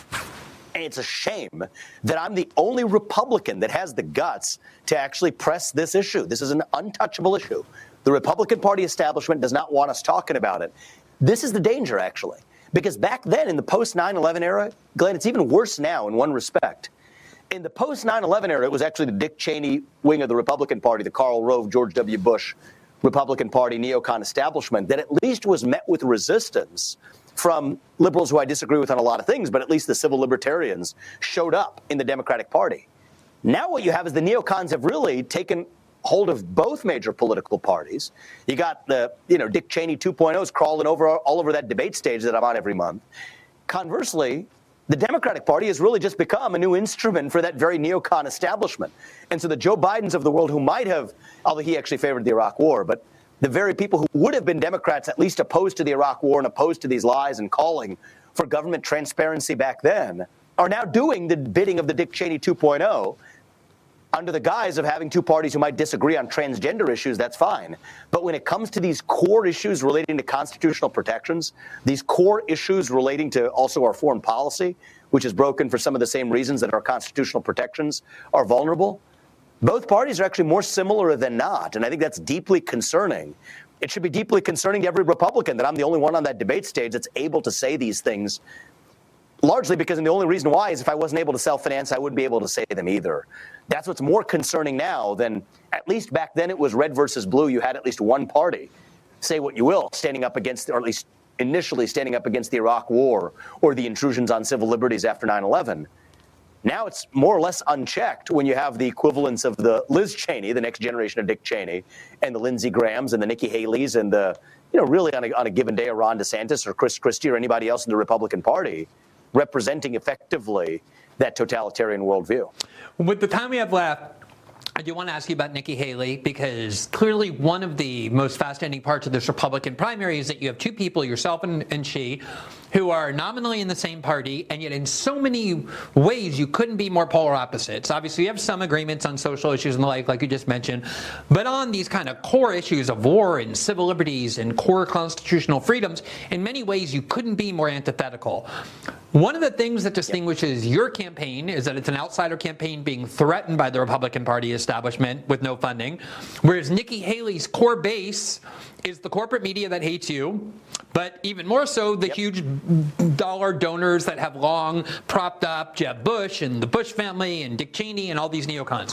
And it's a shame that I'm the only Republican that has the guts to actually press this issue. This is an untouchable issue. The Republican Party establishment does not want us talking about it. This is the danger, actually. Because back then, in the post 9 11 era, Glenn, it's even worse now in one respect in the post 9 11 era, it was actually the Dick Cheney wing of the Republican Party, the Karl Rove, George W. Bush Republican Party neocon establishment, that at least was met with resistance from liberals who I disagree with on a lot of things, but at least the civil libertarians showed up in the Democratic Party. Now, what you have is the neocons have really taken hold of both major political parties. You got the, you know, Dick Cheney 2.0s crawling over all over that debate stage that I'm on every month. Conversely, the Democratic Party has really just become a new instrument for that very neocon establishment. And so the Joe Bidens of the world who might have, although he actually favored the Iraq War, but the very people who would have been Democrats, at least opposed to the Iraq War and opposed to these lies and calling for government transparency back then, are now doing the bidding of the Dick Cheney 2.0 under the guise of having two parties who might disagree on transgender issues, that's fine. But when it comes to these core issues relating to constitutional protections, these core issues relating to also our foreign policy, which is broken for some of the same reasons that our constitutional protections are vulnerable, both parties are actually more similar than not. And I think that's deeply concerning. It should be deeply concerning to every Republican that I'm the only one on that debate stage that's able to say these things largely because and the only reason why is if I wasn't able to self finance, I wouldn't be able to say them either. That's what's more concerning now than at least back then it was red versus blue. You had at least one party, say what you will, standing up against, or at least initially standing up against the Iraq War or the intrusions on civil liberties after 9 11. Now it's more or less unchecked when you have the equivalents of the Liz Cheney, the next generation of Dick Cheney, and the Lindsey Grahams and the Nikki Haley's and the, you know, really on a, on a given day, a Ron DeSantis or Chris Christie or anybody else in the Republican Party representing effectively that totalitarian worldview. With the time we have left, I do want to ask you about Nikki Haley because clearly one of the most fascinating parts of this Republican primary is that you have two people, yourself and, and she, who are nominally in the same party, and yet in so many ways you couldn't be more polar opposites. Obviously, you have some agreements on social issues and the like, like you just mentioned, but on these kind of core issues of war and civil liberties and core constitutional freedoms, in many ways you couldn't be more antithetical. One of the things that distinguishes your campaign is that it's an outsider campaign being threatened by the Republican Party establishment with no funding, whereas Nikki Haley's core base is the corporate media that hates you, but even more so the yep. huge dollar donors that have long propped up Jeb Bush and the Bush family and Dick Cheney and all these neocons.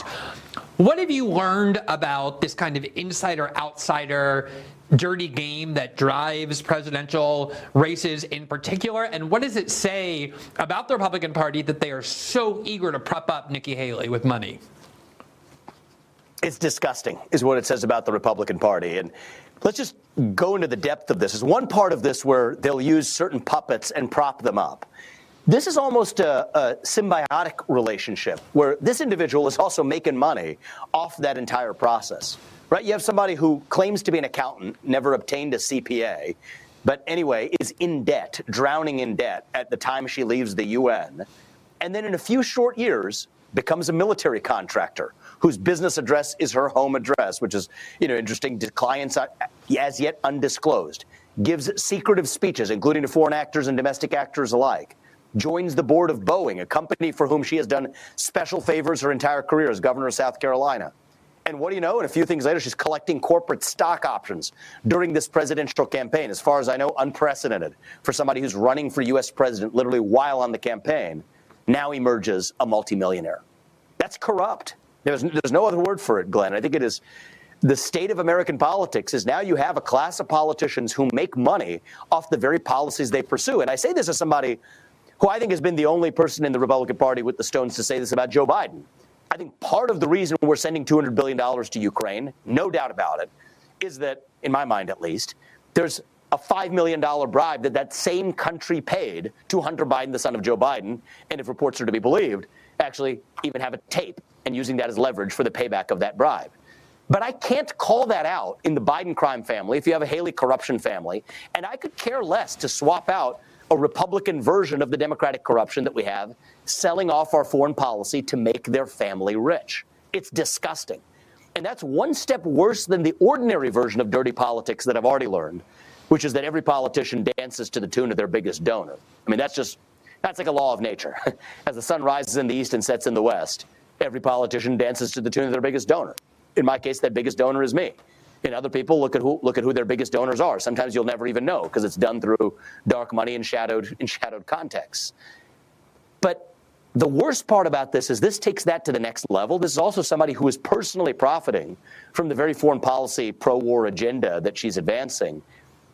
What have you learned about this kind of insider outsider dirty game that drives presidential races in particular? And what does it say about the Republican Party that they are so eager to prop up Nikki Haley with money? It's disgusting, is what it says about the Republican Party. And let's just go into the depth of this. There's one part of this where they'll use certain puppets and prop them up. This is almost a, a, symbiotic relationship where this individual is also making money off that entire process right? You have somebody who claims to be an accountant, never obtained a CPA, but anyway, is in debt, drowning in debt at the time she leaves the UN, and then in a few short years becomes a military contractor whose business address is her home address, which is, you know, interesting to clients uh, as yet undisclosed. Gives secretive speeches, including to foreign actors and domestic actors alike. Joins the board of Boeing, a company for whom she has done special favors her entire career as governor of South Carolina. And what do you know? And a few things later, she's collecting corporate stock options during this presidential campaign. As far as I know, unprecedented for somebody who's running for U.S. president literally while on the campaign. Now emerges a multimillionaire. That's corrupt. There's, there's no other word for it, Glenn. I think it is the state of American politics is now you have a class of politicians who make money off the very policies they pursue. And I say this as somebody who I think has been the only person in the Republican Party with the stones to say this about Joe Biden. I think part of the reason we're sending $200 billion to Ukraine, no doubt about it, is that, in my mind at least, there's a $5 million bribe that that same country paid to Hunter Biden, the son of Joe Biden, and if reports are to be believed, actually even have a tape and using that as leverage for the payback of that bribe. But I can't call that out in the Biden crime family if you have a Haley corruption family, and I could care less to swap out a Republican version of the Democratic corruption that we have, selling off our foreign policy to make their family rich. It's disgusting. And that's one step worse than the ordinary version of dirty politics that I've already learned, which is that every politician dances to the tune of their biggest donor. I mean, that's just, that's like a law of nature. As the sun rises in the east and sets in the west, every politician dances to the tune of their biggest donor. In my case, that biggest donor is me. And other people look at who look at who their biggest donors are. Sometimes you'll never even know because it's done through dark money and shadowed in shadowed contexts. But the worst part about this is this takes that to the next level. This is also somebody who is personally profiting from the very foreign policy pro-war agenda that she's advancing.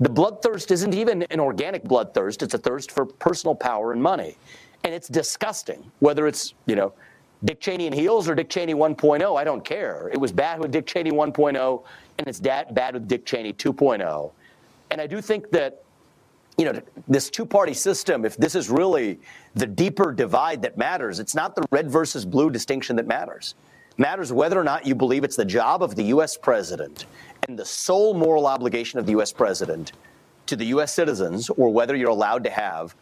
The bloodthirst isn't even an organic bloodthirst, it's a thirst for personal power and money. And it's disgusting, whether it's, you know, Dick Cheney and heels or Dick Cheney 1.0, I don't care. It was bad with Dick Cheney 1.0 and it's that bad with Dick Cheney 2.0. And I do think that you know, this two party system, if this is really the deeper divide that matters, it's not the red versus blue distinction that matters. It matters whether or not you believe it's the job of the U.S. president and the sole moral obligation of the U.S. president to the U.S. citizens, or whether you're allowed to have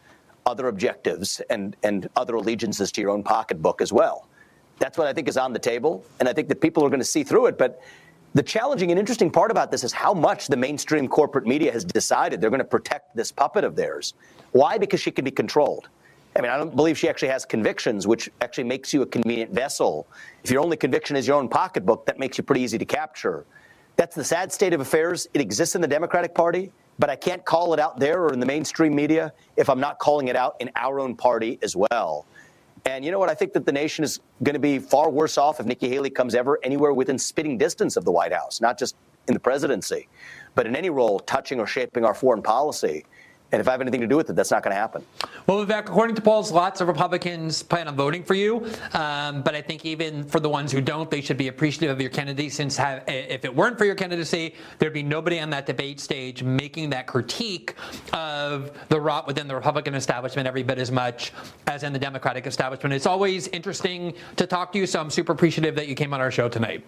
other objectives and, and other allegiances to your own pocketbook as well. That's what I think is on the table, and I think that people are going to see through it. But the challenging and interesting part about this is how much the mainstream corporate media has decided they're going to protect this puppet of theirs. Why? Because she can be controlled. I mean, I don't believe she actually has convictions, which actually makes you a convenient vessel. If your only conviction is your own pocketbook, that makes you pretty easy to capture. That's the sad state of affairs. It exists in the Democratic Party, but I can't call it out there or in the mainstream media if I'm not calling it out in our own party as well. And you know what? I think that the nation is going to be far worse off if Nikki Haley comes ever anywhere within spitting distance of the White House, not just in the presidency, but in any role touching or shaping our foreign policy. And if I have anything to do with it, that's not going to happen. Well, Vivek, according to polls, lots of Republicans plan on voting for you. Um, but I think even for the ones who don't, they should be appreciative of your candidacy since have, if it weren't for your candidacy, there'd be nobody on that debate stage making that critique of the rot within the Republican establishment every bit as much as in the Democratic establishment. It's always interesting to talk to you, so I'm super appreciative that you came on our show tonight.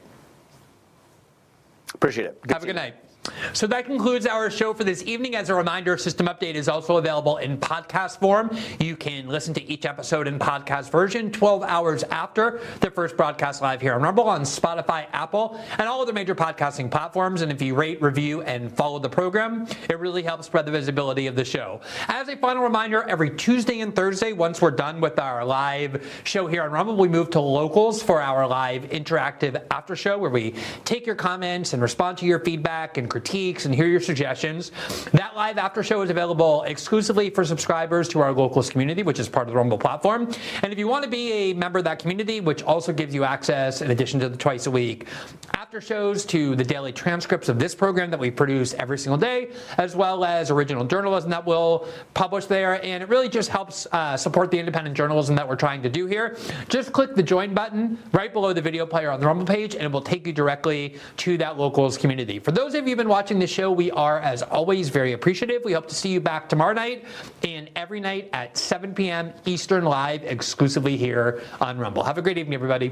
Appreciate it. Good have a good night. So that concludes our show for this evening. As a reminder, System Update is also available in podcast form. You can listen to each episode in podcast version 12 hours after the first broadcast live here on Rumble on Spotify, Apple, and all other major podcasting platforms. And if you rate, review, and follow the program, it really helps spread the visibility of the show. As a final reminder, every Tuesday and Thursday, once we're done with our live show here on Rumble, we move to locals for our live interactive after show where we take your comments and respond to your feedback and critiques and hear your suggestions. That live after show is available exclusively for subscribers to our locals community, which is part of the Rumble platform. And if you want to be a member of that community, which also gives you access, in addition to the twice a week after shows, to the daily transcripts of this program that we produce every single day, as well as original journalism that we'll publish there. And it really just helps uh, support the independent journalism that we're trying to do here. Just click the join button right below the video player on the Rumble page, and it will take you directly to that locals community. For those of you who've been watching the show, we are, as always, very appreciative. We hope to see you back tomorrow night and every night at 7 p.m. Eastern Live exclusively here on Rumble. Have a great evening, everybody.